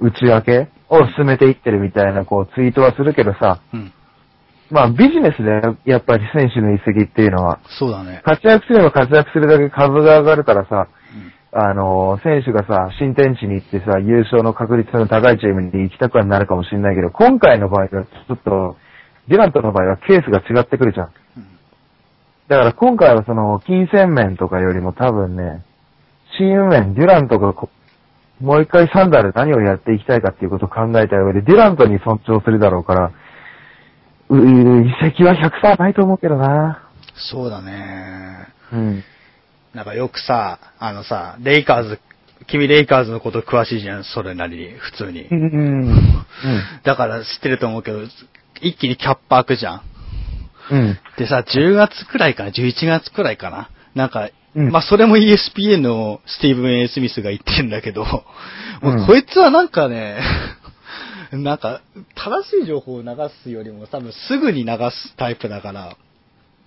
内訳を進めていってるみたいな、こう、ツイートはするけどさ、あうん。まあビジネスでやっぱり選手の移籍っていうのは、そうだね。活躍すれば活躍するだけ株が上がるからさ、うん。あの、選手がさ、新天地に行ってさ、優勝の確率の高いチームに行きたくはなるかもしれないけど、今回の場合はちょっと、デュラントの場合はケースが違ってくるじゃん。うんだから今回はその、金銭面とかよりも多分ね、チーム面、デュラントがこもう一回サンダーで何をやっていきたいかっていうことを考えた上で、デュラントに尊重するだろうから、う、移籍は100%ないと思うけどな。そうだね。うん。なんかよくさ、あのさ、レイカーズ、君レイカーズのこと詳しいじゃん、それなりに、普通にう。ん。うん。だから知ってると思うけど、一気にキャップ開くじゃん。うん。でさ、10月くらいかな、11月くらいかな？なんか、うんまあそれも ESPN のスティーブン・エイ・スミスが言ってるんだけど、もううんこいつはなんかね、なんか、正しい情報を流すよりも多分すぐに流すタイプだから、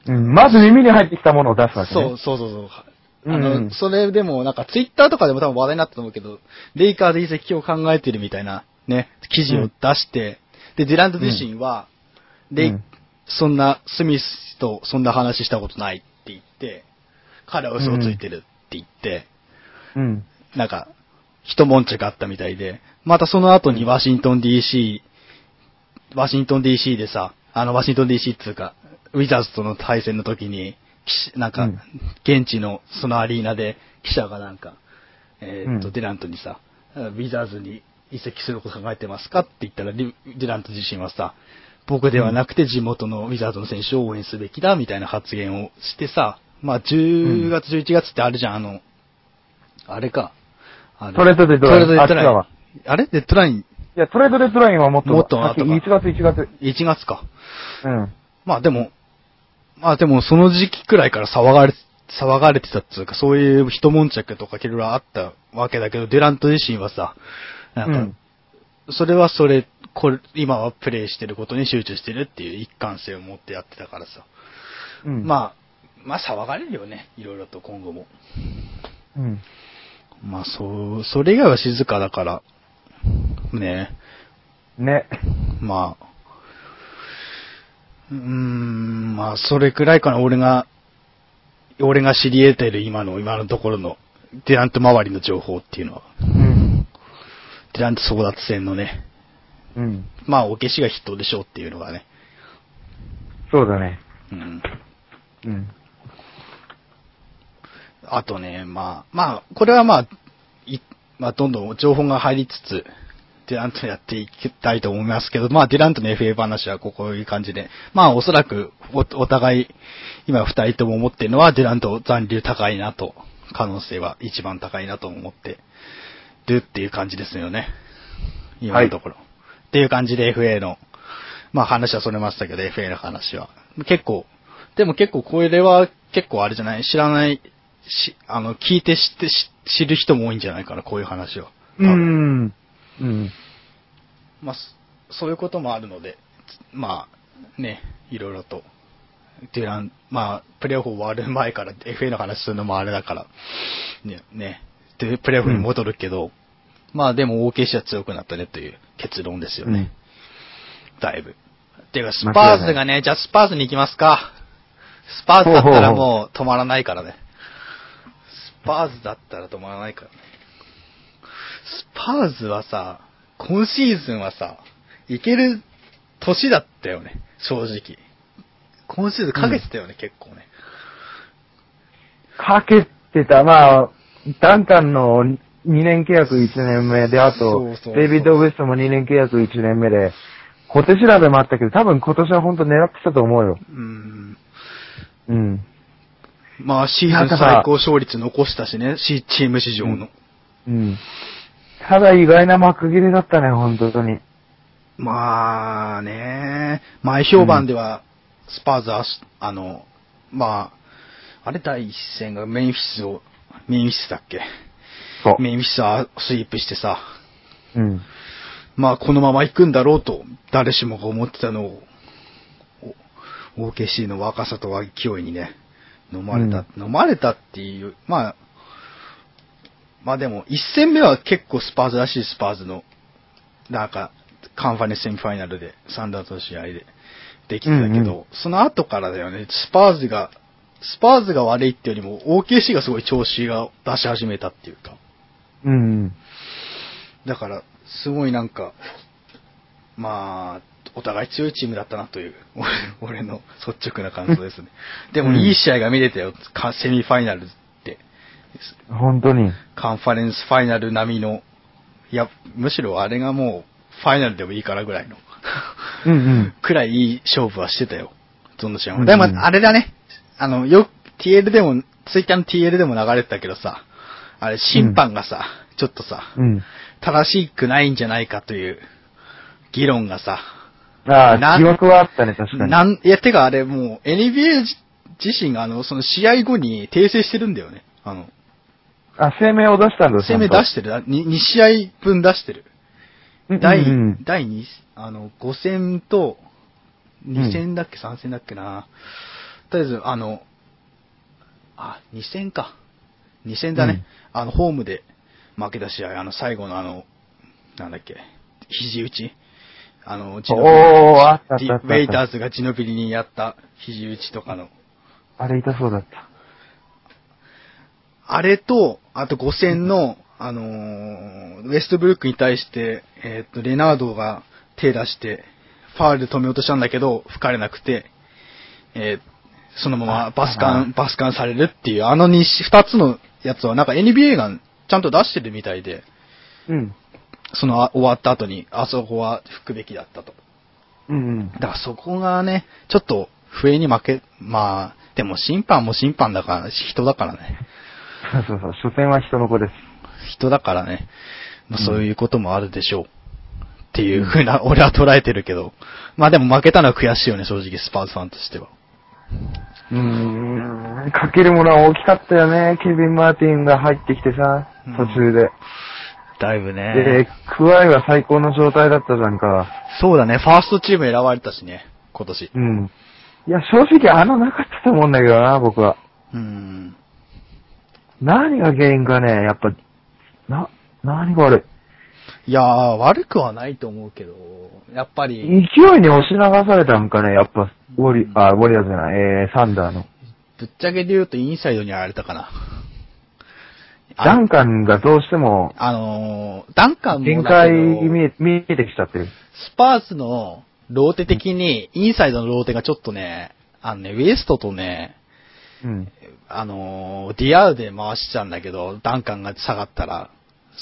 うん。まず耳に入ってきたものを出すわけ、ね。そう、そうそうそう。あうんの、それでもなんかツイッターとかでも多分話題になったと思うけど、レイカーズ移籍を考えてるみたいなね、記事を出して、で、デュラント自身は、レイ、うん。そんな、スミスとそんな話したことないって言って、彼は嘘をついてるって言って、うん。なんか、一悶着あったみたいで、またその後にワシントン DC、ワシントン DC でさ、あのワシントン DC っていうか、ウィザーズとの対戦の時に、なんかうん、現地のそのアリーナで記者がなんか、えーっと、うん。デュラントにさ、ウィザーズに移籍すること考えてますかって言ったら、デュラント自身はさ、僕ではなくて地元のウィザードの選手を応援すべきだみたいな発言をしてさ、まあ10月、11月ってあるじゃん、あの、あれか。あれトレードデッドライントレードデッドラインあれ？デッドライン？いや、トレードデッドラインはもっと、もっと後か1月1月。1月か。うん。まあでも、まあでもその時期くらいから騒がれ、騒がれてたっていうか、そういう一悶着とかいろいろあったわけだけど、デュラント自身はさ、なんか、うんそれはそれ、これ、今はプレイしてることに集中してるっていう一貫性を持ってやってたからさ。うん。まあ、まあ騒がれるよね、いろいろと今後も。うん。まあそう、それ以外は静かだから、ねね。まあ、うーん、まあ、それくらいかな、俺が、俺が知り得てる今の、今のところの、デュラント周りの情報っていうのは、うん。デュラント争奪戦のね、うん。まあ、お消しが筆頭でしょうっていうのがね、そうだね。うん。うん。あとね、まあ、まあ、これはまあ、い、まあ、どんどん情報が入りつつ、デュラントやっていきたいと思いますけど、まあ、デュラントの FA 話はこういう感じで、まあ、おそらくお、お互い、今二人とも思ってるのは、デュラント残留高いなと、可能性は一番高いなと思ってるっていう感じですよね。今のところ。っていう感じで FA の、まあ話はそれましたけど、FA の話は。結構、でも結構これは結構あれじゃない？知らない、し、あの、聞いて知って、知知る人も多いんじゃないかな、こういう話は。うん。うん。まあ、そそういうこともあるので、まあ、ね、いろいろと。デュラン、まあ、プレーオフ終わる前から FA の話するのもあれだから、ね、ね、で、プレーオフに戻るけど、まあでも OKC は強くなったねという結論ですよね。うん。だいぶ。っていうか、スパーズがね、じゃあスパーズに行きますか。スパーズだったらもう止まらないからね。スパーズだったら止まらないからね。スパーズはさ、今シーズンはさ、いける年だったよね、正直。今シーズンかけてたよね、結構ね。かけてた、まあ、ダンカンの2年契約1年目で、あそとうそうそう、デイビッド・ウエストも2年契約1年目で、小手調べもあったけど、多分今年は本当狙ってたと思うよ。うん。うん。まあ、シーズン最高勝率残したしね、シチーム史上の。うん。ただ意外な幕切れだったね、本当に。まあね、前評判では、スパーズは、あの、まあ、あれ第一戦がメインフィスを、メインフィスだっけ？メインフィスイープしてさ、うん。まあこのまま行くんだろうと、誰しもが思ってたのを、お OKC の若さと勢いにね、飲まれた、飲まれたっていう、まあ、まあでも、一戦目は結構スパーズらしいスパーズの、なんか、カンファレンスセミファイナルで、サンダースの試合で、できてたけど、うんうん。その後からだよね、スパーズが、スパーズが悪いってよりも、OKC がすごい調子が出し始めたっていうか、うん。だから、すごいなんか、まあ、お互い強いチームだったなという、俺 俺の率直な感想ですね。でも、うんいい試合が見れたよ、かセミファイナルって。本当に。カンファレンスファイナル並みの、いや、むしろあれがもう、ファイナルでもいいからぐらいの、うんうん。くらいいい勝負はしてたよ。どの試合も。うんでも、あれだね。あの、よ、TL でも、ツイッターの TL でも流れてたけどさ、あれ、審判がさ、ちょっとさ、うん。正しくないんじゃないかという議論がさ、ああ、なん記憶はあったね、確かに。なん、いや、てかあれもう NBA 自自身があの、その試合後に訂正してるんだよね。あの、あ、声明を出したんだ、声明出してる？2, 2試合分出してる。て第、うんうん第2、あの、5戦と、2戦だっけ、3戦だっけな？とりあえず、あの、あ、2戦か。2戦だね。うんあの、ホームで負けた試合、あの、最後のあの、なんだっけ、肘打ち。あの、ジノビリ。ウェイターズがジノビリにやった肘打ちとかの。あれ痛そうだった。あれと、あと5戦の、あのーウエストブルックに対して、えーっと、レナードが手出して、ファールで止めようとしたんだけど、吹かれなくて、えーそのままバスカあン、バスカンされるっていう、あの 2, 2つのやつは、なんか NBA がちゃんと出してるみたいで、うん。そのあ終わった後に、あそこは吹くべきだったと。うんうん。だからそこがね、ちょっと笛に負け、まあ、でも審判も審判だから、人だからね。そうそうそう、所詮は人の子です。人だからね、まあ、うんそういうこともあるでしょう。っていう風な、俺は捉えてるけど。まあでも負けたのは悔しいよね、正直、スパーズファンとしては。うーん、かけるものは大きかったよね。ケビン・マーティンが入ってきてさうん、途中で。だいぶでね。、クワイは最高の状態だったじゃんか。そうだね、ファーストチーム選ばれたしね、今年。うん。いや、正直あのなかったと思うんだけどな、僕は。うん。何が原因かね、やっぱ、な、何が悪い？やー、悪くはないと思うけど、やっぱい。り、勢いに押し流されたんかね、やっぱ、ウォリ、あ、ウォリアーズじゃない、えー、サンダーの。ぶっちゃけで言うとインサイドにやられたかな。ダンカンがどうしても、あのー、ダンカンも限界ど見え、見えてきちゃってる。スパーズのローテ的に、インサイドのローテがちょっとね、あのね、ウエストとね、うん。あのー、ディアウで回してたんだけど、ダンカンが下がったら、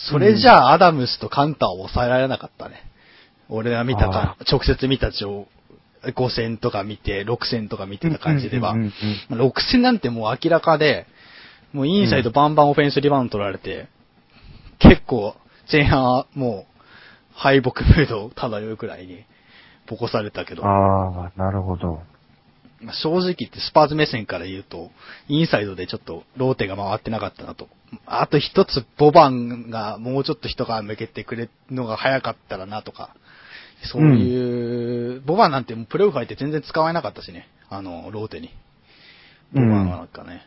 それじゃあアダムスとカンターを抑えられなかったね。俺が見たか、直接見た情、5戦とか見て、6戦とか見てた感じでは。うんうんうんまあ6戦なんてもう明らかで、もうインサイドバンバンオフェンスリバウンド取られて、結構前半はもう敗北ムードを漂うくらいにボコされたけど、ああ、なるほど。まあ正直言ってスパーズ目線から言うと、インサイドでちょっとローテが回ってなかったなと。あと一つ、ボバンがもうちょっと人が向けてくれるのが早かったらなとか、そういう、ボバンなんてもうプレオフ入って全然使えなかったしね、あの、ローテに。ボバンはなんかね。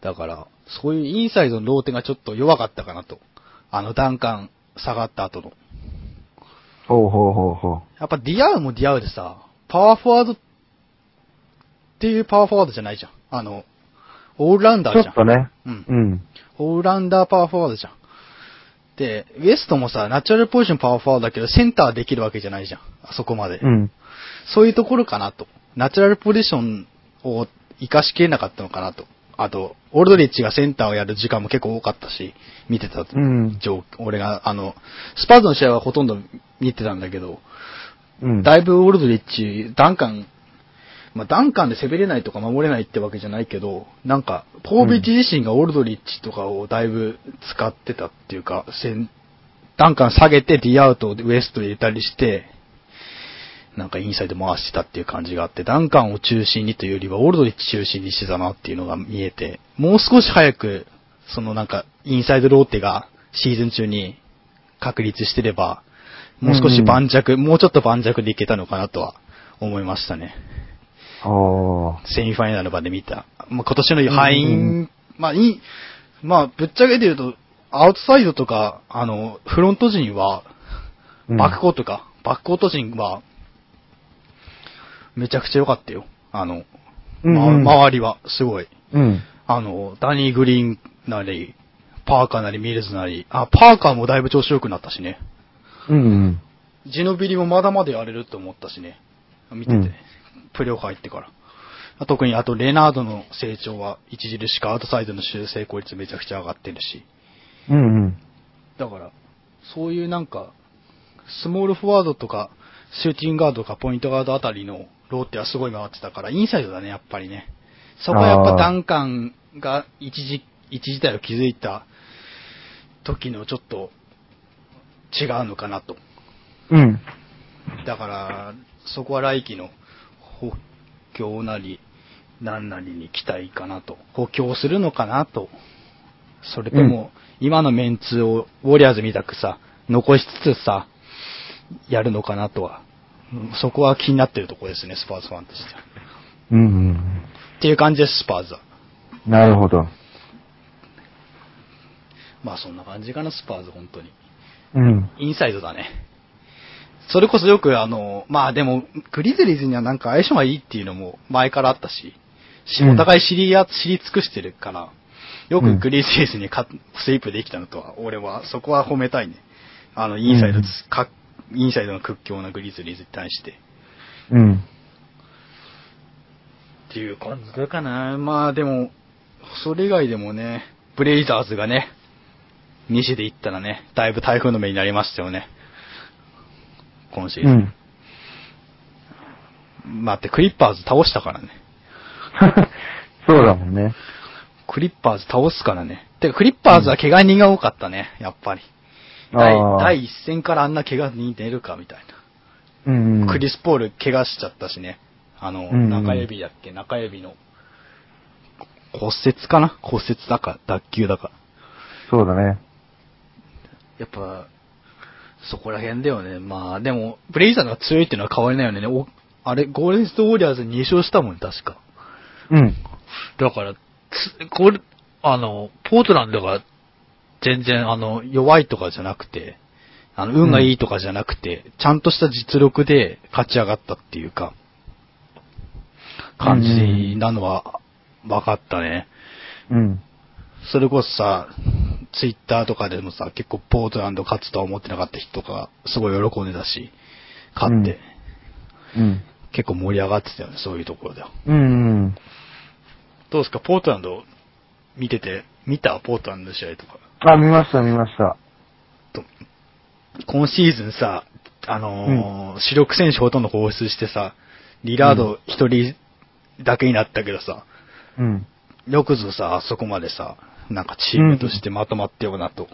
だから、そういうインサイドのローテがちょっと弱かったかなと。あの、ダンカン下がった後の。ほうほうほうほう。やっぱディアウもディアウでさ、パワーフォワードっていうパワーフォワードじゃないじゃん。あの、オールラウンダちょーじゃん。っとね。うん。うん。オールラウンダーパワーフォワードじゃん。で、ウエストもさ、ナチュラルポジションパワーフォワードだけど、センターできるわけじゃないじゃん。あそこまで。うん。そういうところかなと。ナチュラルポジションを活かしきれなかったのかなと。あと、オールドリッチがセンターをやる時間も結構多かったし、見てたうん。状俺が、あの、スパーズの試合はほとんど見てたんだけど、うん。だいぶオールドリッチ、ダンカン、まあ、ダンカンで攻めれないとか守れないってわけじゃないけど、なんか、ポービッチ自身がオールドリッチとかをだいぶ使ってたっていうか、センダンカン下げて D アウトでウエスト入れたりして、なんかインサイド回してたっていう感じがあって、ダンカンを中心にというよりはオールドリッチ中心にしてたなっていうのが見えて、もう少し早く、そのなんかインサイドローテがシーズン中に確立してれば、もう少し盤石、もうちょっと盤石でいけたのかなとは思いましたね。セミファイナルまで見た。まあ、今年の敗因、まあ、いい、まあ、ぶっちゃけて言うと、アウトサイドとか、あの、フロント陣は、うんバックコートか、バックコート陣は、めちゃくちゃ良かったよ。あの、ま周りは、すごい。うん。あの、ダニー・グリーンなり、パーカーなり、ミルズなり、あ、パーカーもだいぶ調子良くなったしね。うんうん。ジノビリもまだまだやれると思ったしね。見てて、うんプレオ入ってから。特にあとレナードの成長は著しくアウトサイドの修正効率めちゃくちゃ上がってるし。うんうん。だから、そういうなんか、スモールフォワードとか、シューティングガードとかポイントガードあたりのローテはすごい回ってたから、インサイドだね、やっぱりね。そこはやっぱダンカンが一時、一時代を築いた時のちょっと違うのかなと。うん。だから、そこは来季の補強なり、何なりに期待かなと。補強するのかなと。それとも、今のメンツを、ウォリアーズみたくさ、残しつつさ、やるのかなとは。うんそこは気になってるところですね、スパーズファンとしては。うんうん。っていう感じです、スパーズは。なるほど。まあそんな感じかな、スパーズ、本当に。うん。インサイドだね。それこそよくあの、まあでも、グリズリーズにはなんか相性がいいっていうのも前からあったし、しうんお互い知りや、知り尽くしてるから、よくグリズリーズにかスイープできたのとは、俺は、そこは褒めたいね。あの、インサイドつ、かインサイドの屈強なグリズリーズに対して。うん。っていう感じかな。まあでも、それ以外でもね、ブレイザーズがね、西で行ったらね、だいぶ台風の目になりましたよね。今シーズン。うん。待って、クリッパーズ倒したからね。そうだもんね。クリッパーズ倒すからね。てか、クリッパーズは怪我人が多かったね、やっぱり。第第一戦からあんな怪我人出るかみたいうんうな。ん。クリス・ポール怪我しちゃったしね。あの、うんうん中指だっけ？中指の骨折かな？骨折だか、脱臼だか。そうだね。やっぱ、そこら辺だよね。まあ、でも、ブレイザーが強いっていうのは変わりないよね。おあれ、ゴールデンストウォリアーズ2勝したもんね、確か。うん。だから、つこれ、あの、ポートランドが全然、あの、弱いとかじゃなくて、あの、運がいいとかじゃなくて、ちゃんとした実力で勝ち上がったっていうか、感じなのは分かったね。うん。それこそさ、ツイッターとかでもさ、結構ポートランド勝つとは思ってなかった人とか、すごい喜んでたし、勝って、うん。結構盛り上がってたよね、そういうところでは。うんうん。どうですか、ポートランド見てて、見たポートランドの試合とか？あ、見ました、見ました。と今シーズンさ、あのー主力選手ほとんど放出してさ、リラード一人だけになったけどさ、うん。よくぞさ、あそこまでさ、なんかチームとしてまとまってよなと、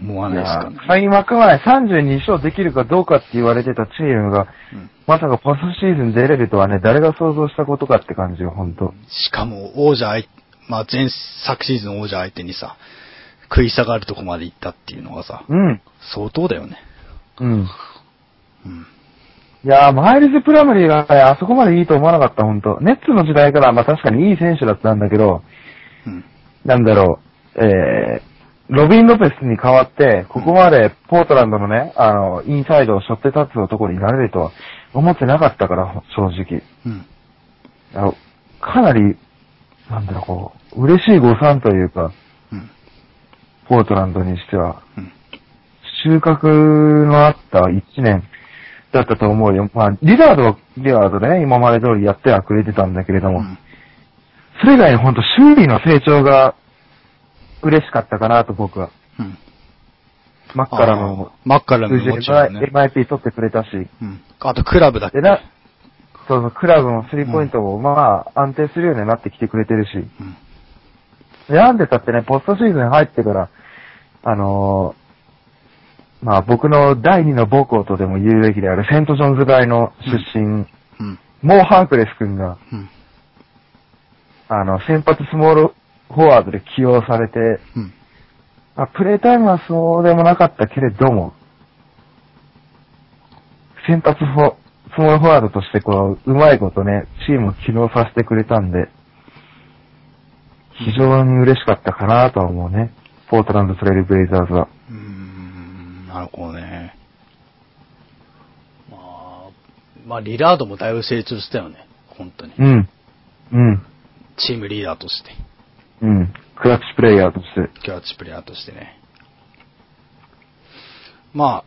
思わいないですかね。や開幕前32勝できるかどうかって言われてたチームが、うんまさかポストシーズン出れるとはね、誰が想像したことかって感じよ、ほんと。しかも、王者相、まあ、前、昨シーズン王者相手にさ、食い下がるとこまで行ったっていうのがさ、うん。相当だよね。うん。うん。いやー、マイルズ・プラムリーがね、あそこまでいいと思わなかった、ほんと。ネッツの時代からはまあ確かにいい選手だったんだけど、うん。なんだろう、えー、ロビン・ロペスに代わって、ここまでポートランドのね、あの、インサイドを背負って立つ男になれるとは思ってなかったから、正直。うん。あのかなり、なんだろう、こう、嬉しい誤算というか、うん。ポートランドにしては、うん。収穫のあった一年だったと思うよ。まあ、リラードはリラードでね、今まで通りやってはくれてたんだけれども、うんそれ以外に本当周囲の成長が嬉しかったかなと僕は。うん。マッカラのマッカラム数字ももちろんね。MIP 取ってくれたし、うん。あと、クラブだっけ？でな、そうそう、クラブのスリーポイントもまあ安定するようになってきてくれてるし、うん。なんでたってね、ポストシーズン入ってから、あのーまあ僕の第二の母校とでも言うべきであるセントジョンズ大の出身、うん。モー・ハークレス君が、うん。あの、先発スモールフォワードで起用されて、うん。まあ、プレイタイムはそうでもなかったけれども、先発フォ、スモールフォワードとしてこう、うまいことね、チームを機能させてくれたんで、非常に嬉しかったかなとは思うね。ポートランドトレイルブレイザーズは。うーん、なるほどね。まあ、まあ、リラードもだいぶ成長したよね。本当に。うん。うん。チームリーダーとして。うん。クラッチプレイヤーとして。キャッチプレイヤーとしてね。まあ、っ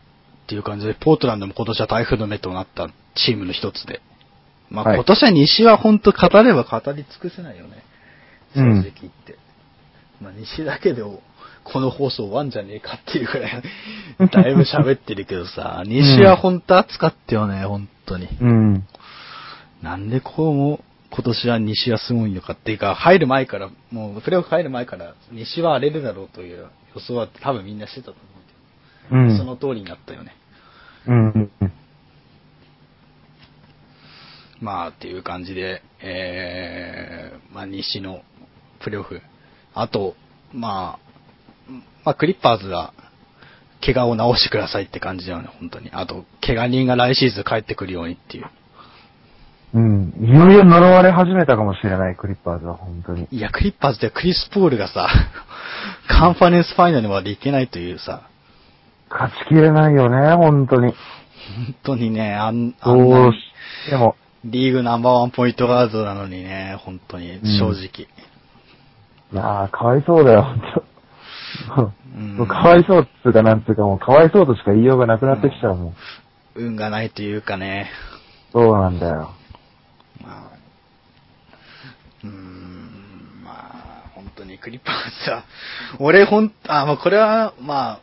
ていう感じで、ポートランドも今年は台風の目となったチームの一つで。まあ、はい今年は西は本当語れば語り尽くせないよね。正うん直言って。まあ、西だけでこの放送終わんじゃねえかっていうくらい、だいぶ喋ってるけどさ、西は本当暑かったよね、本当に。うん。なんでこうも、今年は西はすごいのかっていうか、入る前から、もうプレーオフ入る前から、西は荒れるだろうという予想は多分みんなしてたと思うけど、うん。その通りになったよね。うん。うん。まあ、っていう感じで、えー、まあ、西のプレーオフ。あと、まあ、まあ、クリッパーズが、怪我を治してくださいって感じだよね、本当に。あと、怪我人が来シーズン帰ってくるようにっていう。うん。いよいよ呪われ始めたかもしれない、クリッパーズは、本当に。いや、クリッパーズではクリス・ポールがさ、カンファレンスファイナルまで行けないというさ、勝ちきれないよね、本当に。本当にね、あん、あんなにどうしても。リーグナンバーワンポイントガードなのにね、本当に、正直。いやー、かわいそうだよ、本当。うん かわいそうっつうかなんつうかもうかわいそうとしか言いようがなくなってきちゃうもん。運がないというかね、そうなんだよ。まあ、うーん、まあ、本当にクリッパーズさ、俺ほん、あ、まあこれは、まあ、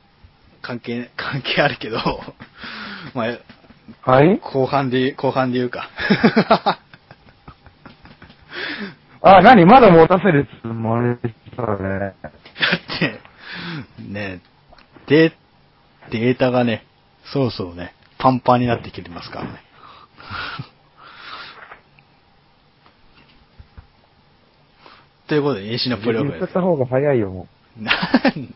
関係、関係あるけど、まあ、はい？後半で、後半で言うか。あ、なにまだ持たせるつもりそうね。だって、ね、デデータがね、そうそうね、パンパンになってきてますからね。ということで、西のプレーオフ言っちゃった方が早いよ、もなんで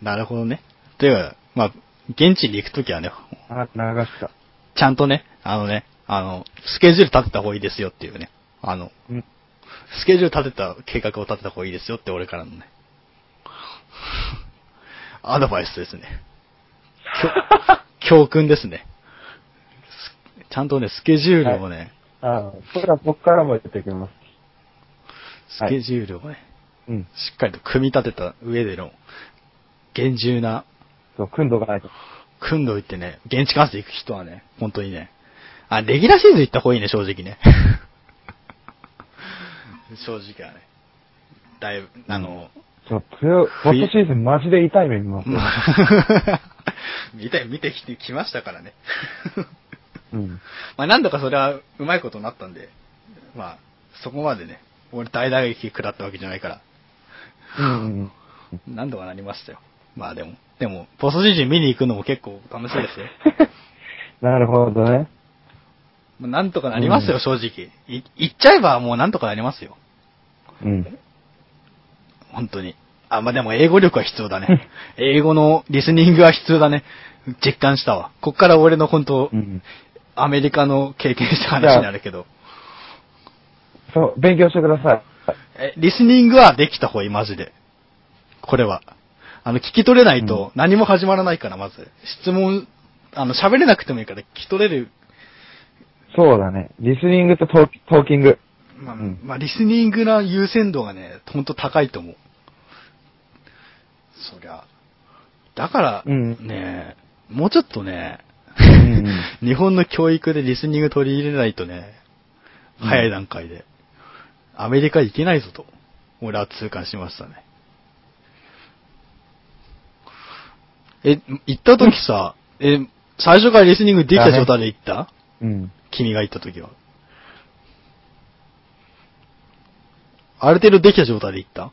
なるほどね。というか、まあ、現地に行くときはね、う。あ、流した。ちゃんとね、あのね、あの、スケジュール立てた方がいいですよっていうね。あの、うん。スケジュール立てた、計画を立てた方がいいですよって俺からのね。アドバイスですね。教訓ですね。すちゃんとね、スケジュールをね、あ、それは僕からも言ってきます。スケジュールをね、うん。しっかりと組み立てた上での、厳重な、そう、組んどかないと。組んどいてね、現地観戦行く人はね、本当にね、あ、レギュラーシーズン行った方がいいね、正直ね。正直はね。だいぶ、あの、ちょっと、ポストシーズンマジで痛い目見ますよ。見て、見てきてきましたからね。うん。まあ、何度かそれはうまいことになったんで、まあ、そこまでね、俺大打撃食らったわけじゃないから、うんうん。何度かなりましたよ。まあでも、でも、ポストシーズン見に行くのも結構楽しいですよ。なるほどね。まあなんとかなりますよ、正直。い行っちゃえばもうなんとかなりますよ。うん。本当に。あ、まあ、でも英語力は必要だね。英語のリスニングは必要だね。実感したわ。こっから俺の本当、うん。アメリカの経験した話になるけど。そう、勉強してください。え、リスニングはできた方がいい、マジで。これは。あの、聞き取れないと何も始まらないから、まず。質問、あの、喋れなくてもいいから聞き取れる。そうだね。リスニングとトートーキング。まあ、うんまあ、リスニングの優先度がね、ほんと高いと思う。そりゃ。だから、うんね、もうちょっとね、ん 日本の教育でリスニング取り入れないとね、うん早い段階で、アメリカ行けないぞと、俺は痛感しましたね。え、行った時さ、え、最初からリスニングできた状態で行った？うん。君が行った時は。ある程度できた状態で行った？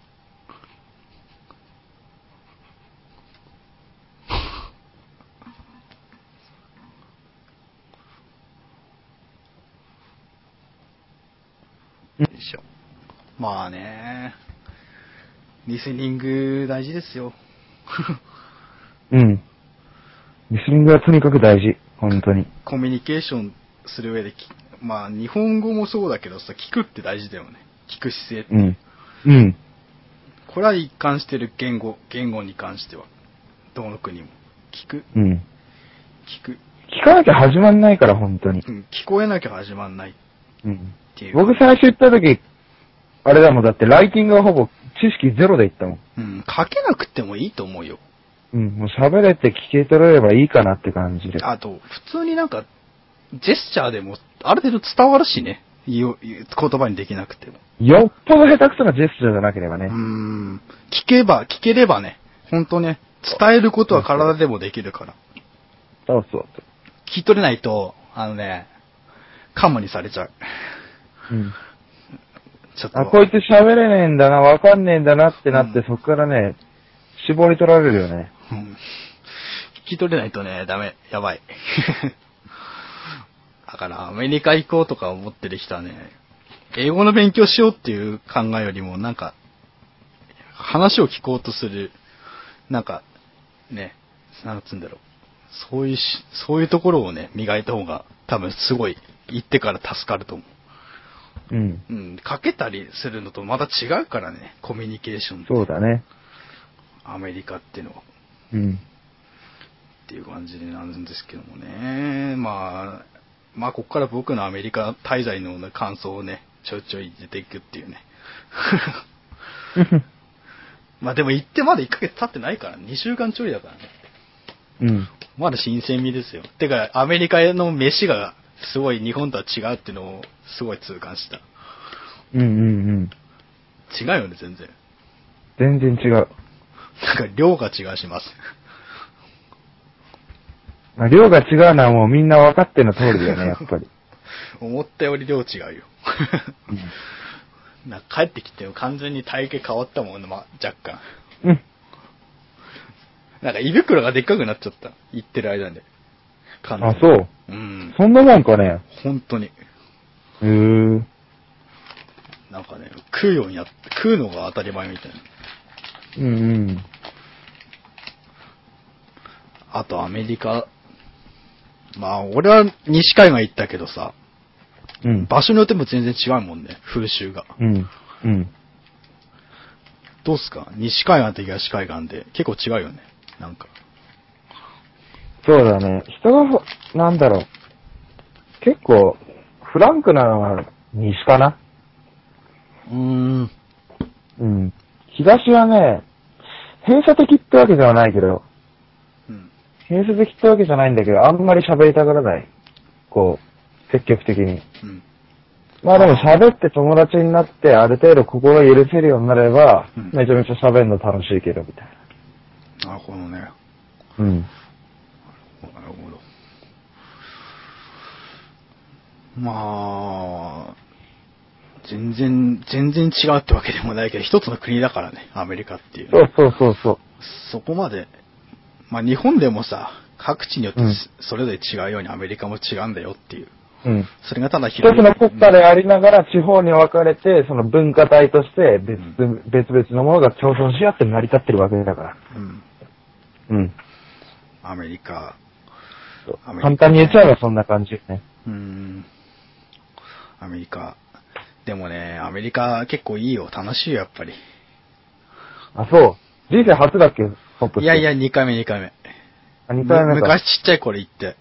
まあね。リスニング大事ですよ。うん。リスニングはとにかく大事。本当に。コミュニケーションする上でき、まあ日本語もそうだけどさ、聞くって大事だよね。聞く姿勢って。うん。うん。これは一貫してる言語、言語に関しては。どの国も。聞く、うん。聞く。聞かなきゃ始まんないから、本当に。うん、聞こえなきゃ始まんないっうん。ていう。僕最初行った時、あれだもん、だってライティングはほぼ知識ゼロで行ったもん。うん、書けなくてもいいと思うよ。うん。もう喋れて聞け取れればいいかなって感じで。あと、普通になんか、ジェスチャーでも、ある程度伝わるしね。言葉にできなくても。よっぽど下手くそなジェスチャーじゃなければねうー。ん。聞けば、聞ければね、ほんとね、伝えることは体でもできるから。そうそう聞き取れないと、あのね、カモにされちゃう。そう。うん。ちょっと。あ、こいつ喋れねえんだな、わかんねえんだなってなって、うんそっからね、絞り取られるよね。うん聞き取れないとね、ダメ。やばい。だから、アメリカ行こうとか思ってる人はね、英語の勉強しようっていう考えよりも、なんか、話を聞こうとする、なんか、ね、なんつうんだろう。そういうし、そういうところをね、磨いた方が、多分すごい、行ってから助かると思う。うん。うん、かけたりするのとまた違うからね、コミュニケーションそうだね。アメリカっていうのは。うん。っていう感じになるんですけどもね。まあ、まあ、ここから僕のアメリカ滞在の感想をね、ちょいちょい出ていくっていうね。まあでも行ってまだ1ヶ月経ってないから、2週間ちょいだからね。うん。まだ新鮮味ですよ。てか、アメリカの飯がすごい日本とは違うっていうのをすごい痛感した。うんうんうん。違うよね、全然。全然違う。なんか量が違うします。まあ、量が違うのはもうみんな分かっての通りだよね、やっぱり。思ったより量違うよ。うん なんか帰ってきても完全に体型変わったもんね、まあ、若干。うん。なんか胃袋がでっかくなっちゃった。行ってる間で。完全にあ、そう。うん。そんなもんかね。本当に。へー。なんかね、食うようにやって、食うのが当たり前みたいな。うんうん。あとアメリカ。まあ、俺は西海岸行ったけどさ、うん。場所によっても全然違うもんね、風習が。うん。うん。どうすか？西海岸と東海岸で結構違うよね。なんか。そうだね。人がほ、なんだろう。結構、フランクなのは西かな？うーん。うん。東はね、閉鎖的ってわけではないけど、うん。閉鎖的ってわけじゃないんだけど、あんまり喋りたがらない。こう、積極的に。うん。まあでも喋って友達になって、ある程度心許せるようになれば、うんめちゃめちゃ喋るの楽しいけど、みたいな。なるほどね。うん。なるほど。まあ、全然、全然違うってわけでもないけど、一つの国だからね、アメリカっていう。そうそうそうそう。そこまで、まあ日本でもさ、各地によってうんそれぞれ違うようにアメリカも違うんだよっていう。うん。それがただ一広いつの国家でありながら地方に分かれて、その文化体として別,、別々のものが共存し合って成り立ってるわけだから。うん。うん。アメリカ。アメリカ簡単に言っちゃえばそんな感じね。うん。アメリカ。でもね、アメリカ結構いいよ。楽しいよ、やっぱり。あ、そう。人生初だっけ？ホップいやいや、2回目、2回目。あ、2回目か。昔ちっちゃい頃行って。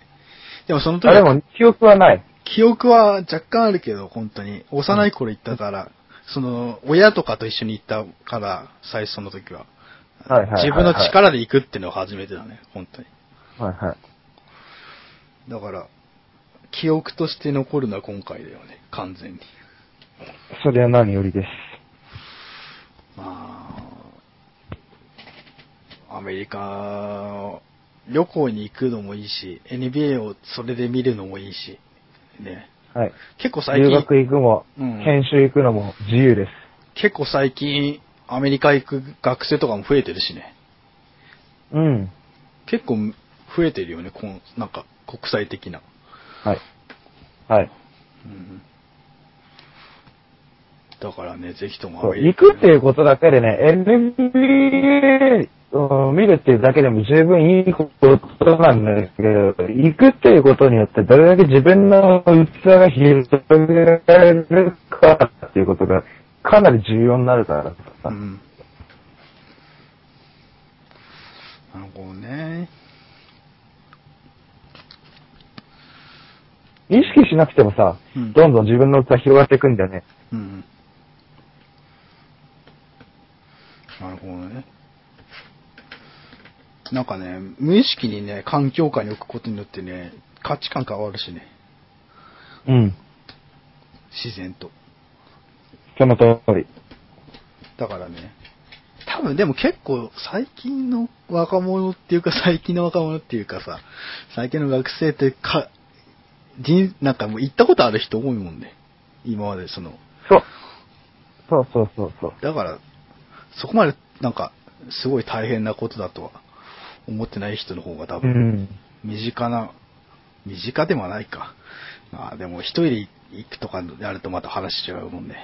でもその時あ、でも記憶はない。記憶は若干あるけど、本当に。幼い頃行ったから、その、親とかと一緒に行ったから、最初その時は。はいはいはいはい自分の力で行くっていうのが初めてだね、本当に。はいはい。だから、記憶として残るのは今回だよね、完全に。それは何よりです。まあ、アメリカ、旅行に行くのもいいし、NBA をそれで見るのもいいし、ね。はい。結構最留近、学行くも、うん研修行くのも自由です。結構最近、アメリカ行く学生とかも増えてるしね。うん。結構増えてるよね、こんなんか国際的な。はい。はい。うんだからね、ぜひともそうアメリカ行くっていうことだけでね、NBA を見るっていうだけでも十分いいことなんだけど、行くっていうことによってどれだけ自分の器が広げられるかっていうことがかなり重要になるからうさ。ん。なるほどね。意識しなくてもさ、うんどんどん自分の器広がっていくんだよね。うん。なるほどね。なんかね、無意識にね、環境下に置くことによってね、価値観変わるしね、うん。自然と。その通り。だからね、多分でも結構最近の若者っていうか最近の若者っていうかさ、最近の学生ってか、人、なんかもう行ったことある人多いもんね。今までその、そう。そうそうそうそう。だから、そこまでなんか、すごい大変なことだとは思ってない人の方が多う分、ん。身近な、身近でもないか。まあでも一人で行くとかやるとまた話違うもんね。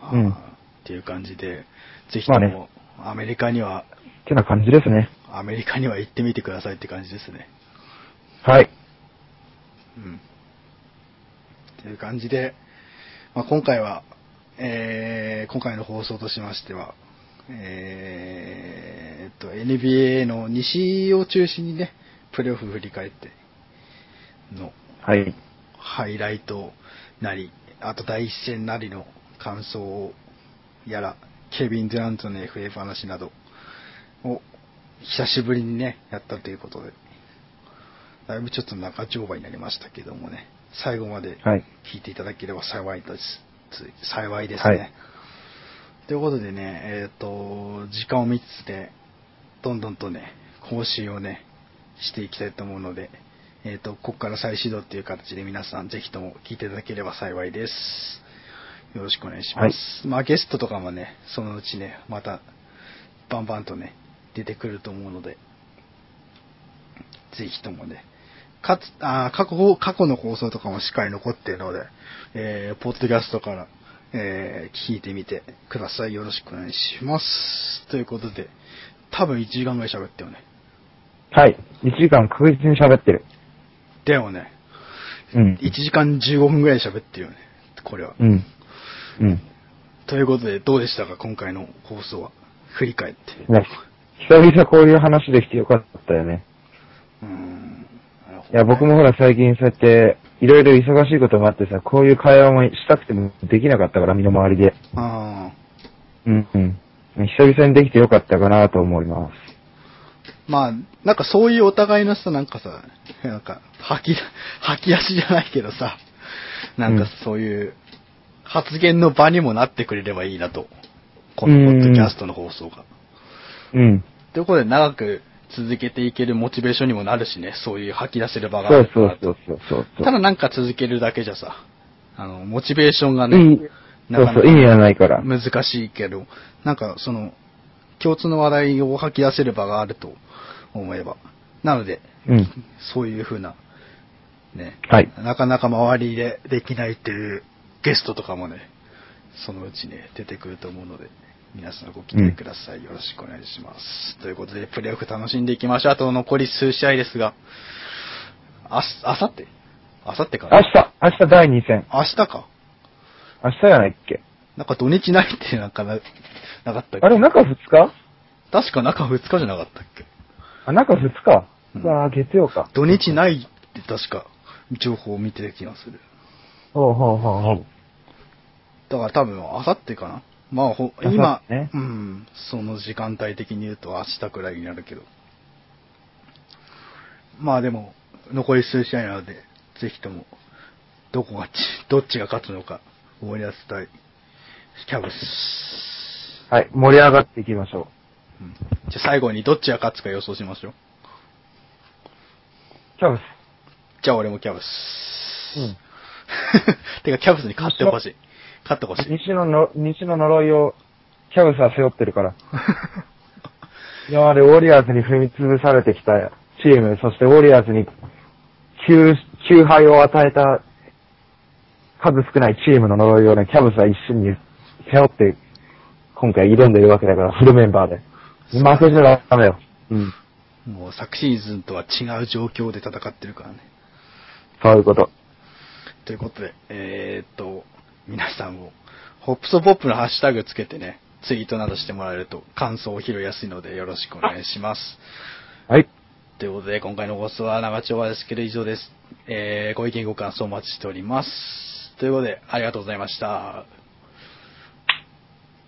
まあうんっていう感じで、ぜひとも、アメリカには、ってな感じですね。アメリカには行ってみてくださいって感じですね。はい。うん。という感じで、まあ、今回は、えー、今回の放送としましては、えーっと、NBA の西を中心にね、プレーオフ振り返ってのはい。ハイライトなり、あと第一戦なりの感想やら、ケビン・デュラントの FA 話などを久しぶりにね、やったということで、だいぶちょっと長丁場になりましたけどもね、最後まではい。聞いていただければ幸いです。つ幸いですね。はいということでね、えっ、と、時間を見つつで、どんどんとね、更新をね、していきたいと思うので、えっ、と、ここから再始動っていう形で皆さんぜひとも聞いていただければ幸いです。よろしくお願いします。まあゲストとかもね、そのうちね、また、バンバンとね、出てくると思うので、ぜひともね、かつ、あー過去、過去の放送とかもしっかり残っているので、えー、ポッドキャストから、えー、聞いてみてください。よろしくお願いします。ということで、多分1時間ぐらい喋ったよね。はい。1時間確実に喋ってる。だよね。うん。1時間15分ぐらい喋ってるよね。これは。うん。うん。ということで、どうでしたか？今回の放送は。振り返って。ね、久々こういう話できてよかったよね。うーん。いや、僕もほら最近そうやって、いろいろ忙しいこともあってさ、こういう会話もしたくてもできなかったから、身の回りで。あうんうん。久々にできてよかったかなと思います。ーまあ、なんかそういうお互いのさ、なんかさ、なんか、吐き、吐き出しじゃないけどさ、なんかそういう発言の場にもなってくれればいいなと。このポッドキャストの放送が。うん。ということで長く続けていけるモチベーションにもなるしね、そういう吐き出せる場があそうるからそうそうそうそう。ただなんか続けるだけじゃさ、あの、モチベーションがね、いい、そうそう、意味はないから。難しいけど、なんかその、共通の話題を吐き出せる場があると思えば。なので、うん。そういう風な、ね、はい。なかなか周りでできないっていうゲストとかもね、そのうちね、出てくると思うので、皆さんご期待ください。よろしくお願いします。ということで、プレーオフ楽しんでいきましょう。あと残り数試合ですが、あす、あさってあさってかな？明日、明日第2戦。明日か。明日じゃないっけ？なんか土日ないってなんかな、なかったっけ？あれ、中2日？確か中2日じゃなかったっけ？あ、中2日？うんうわぁ、月曜か。土日ないって確か情報を見てる気がする。ほうほうほうほう。だから多分、あさってかな？まあ、ほ今、ねうん、その時間帯的に言うと明日くらいになるけど。まあでも、残り数試合なので、ぜひとも、どこがち、どっちが勝つのか、思い出したい。キャブス。はい、盛り上がっていきましょうんじゃあ最後にどっちが勝つか予想しましょう。う。キャブス。じゃあ俺もキャブス。うん。てか、キャブスに勝ってほしい。勝ってほしい。西のの、西の呪いを、キャブスは背負ってるから。今までウォリアーズに踏み潰されてきたチーム、そしてウォリアーズに9、9敗を与えた数少ないチームの呪いをね、キャブスは一瞬に背負って、今回挑んでいるわけだから、フルメンバーで。負けちゃダメよ。うん。もう昨シーズンとは違う状況で戦ってるからね。そういうこと。ということで、えーっと、皆さんも、ホップソポップのハッシュタグつけてね、ツイートなどしてもらえると感想を拾いやすいのでよろしくお願いします。はい。ということで、今回の放送は長丁場ですけど以上です。えー、ご意見ご感想お待ちしております。ということで、ありがとうございました。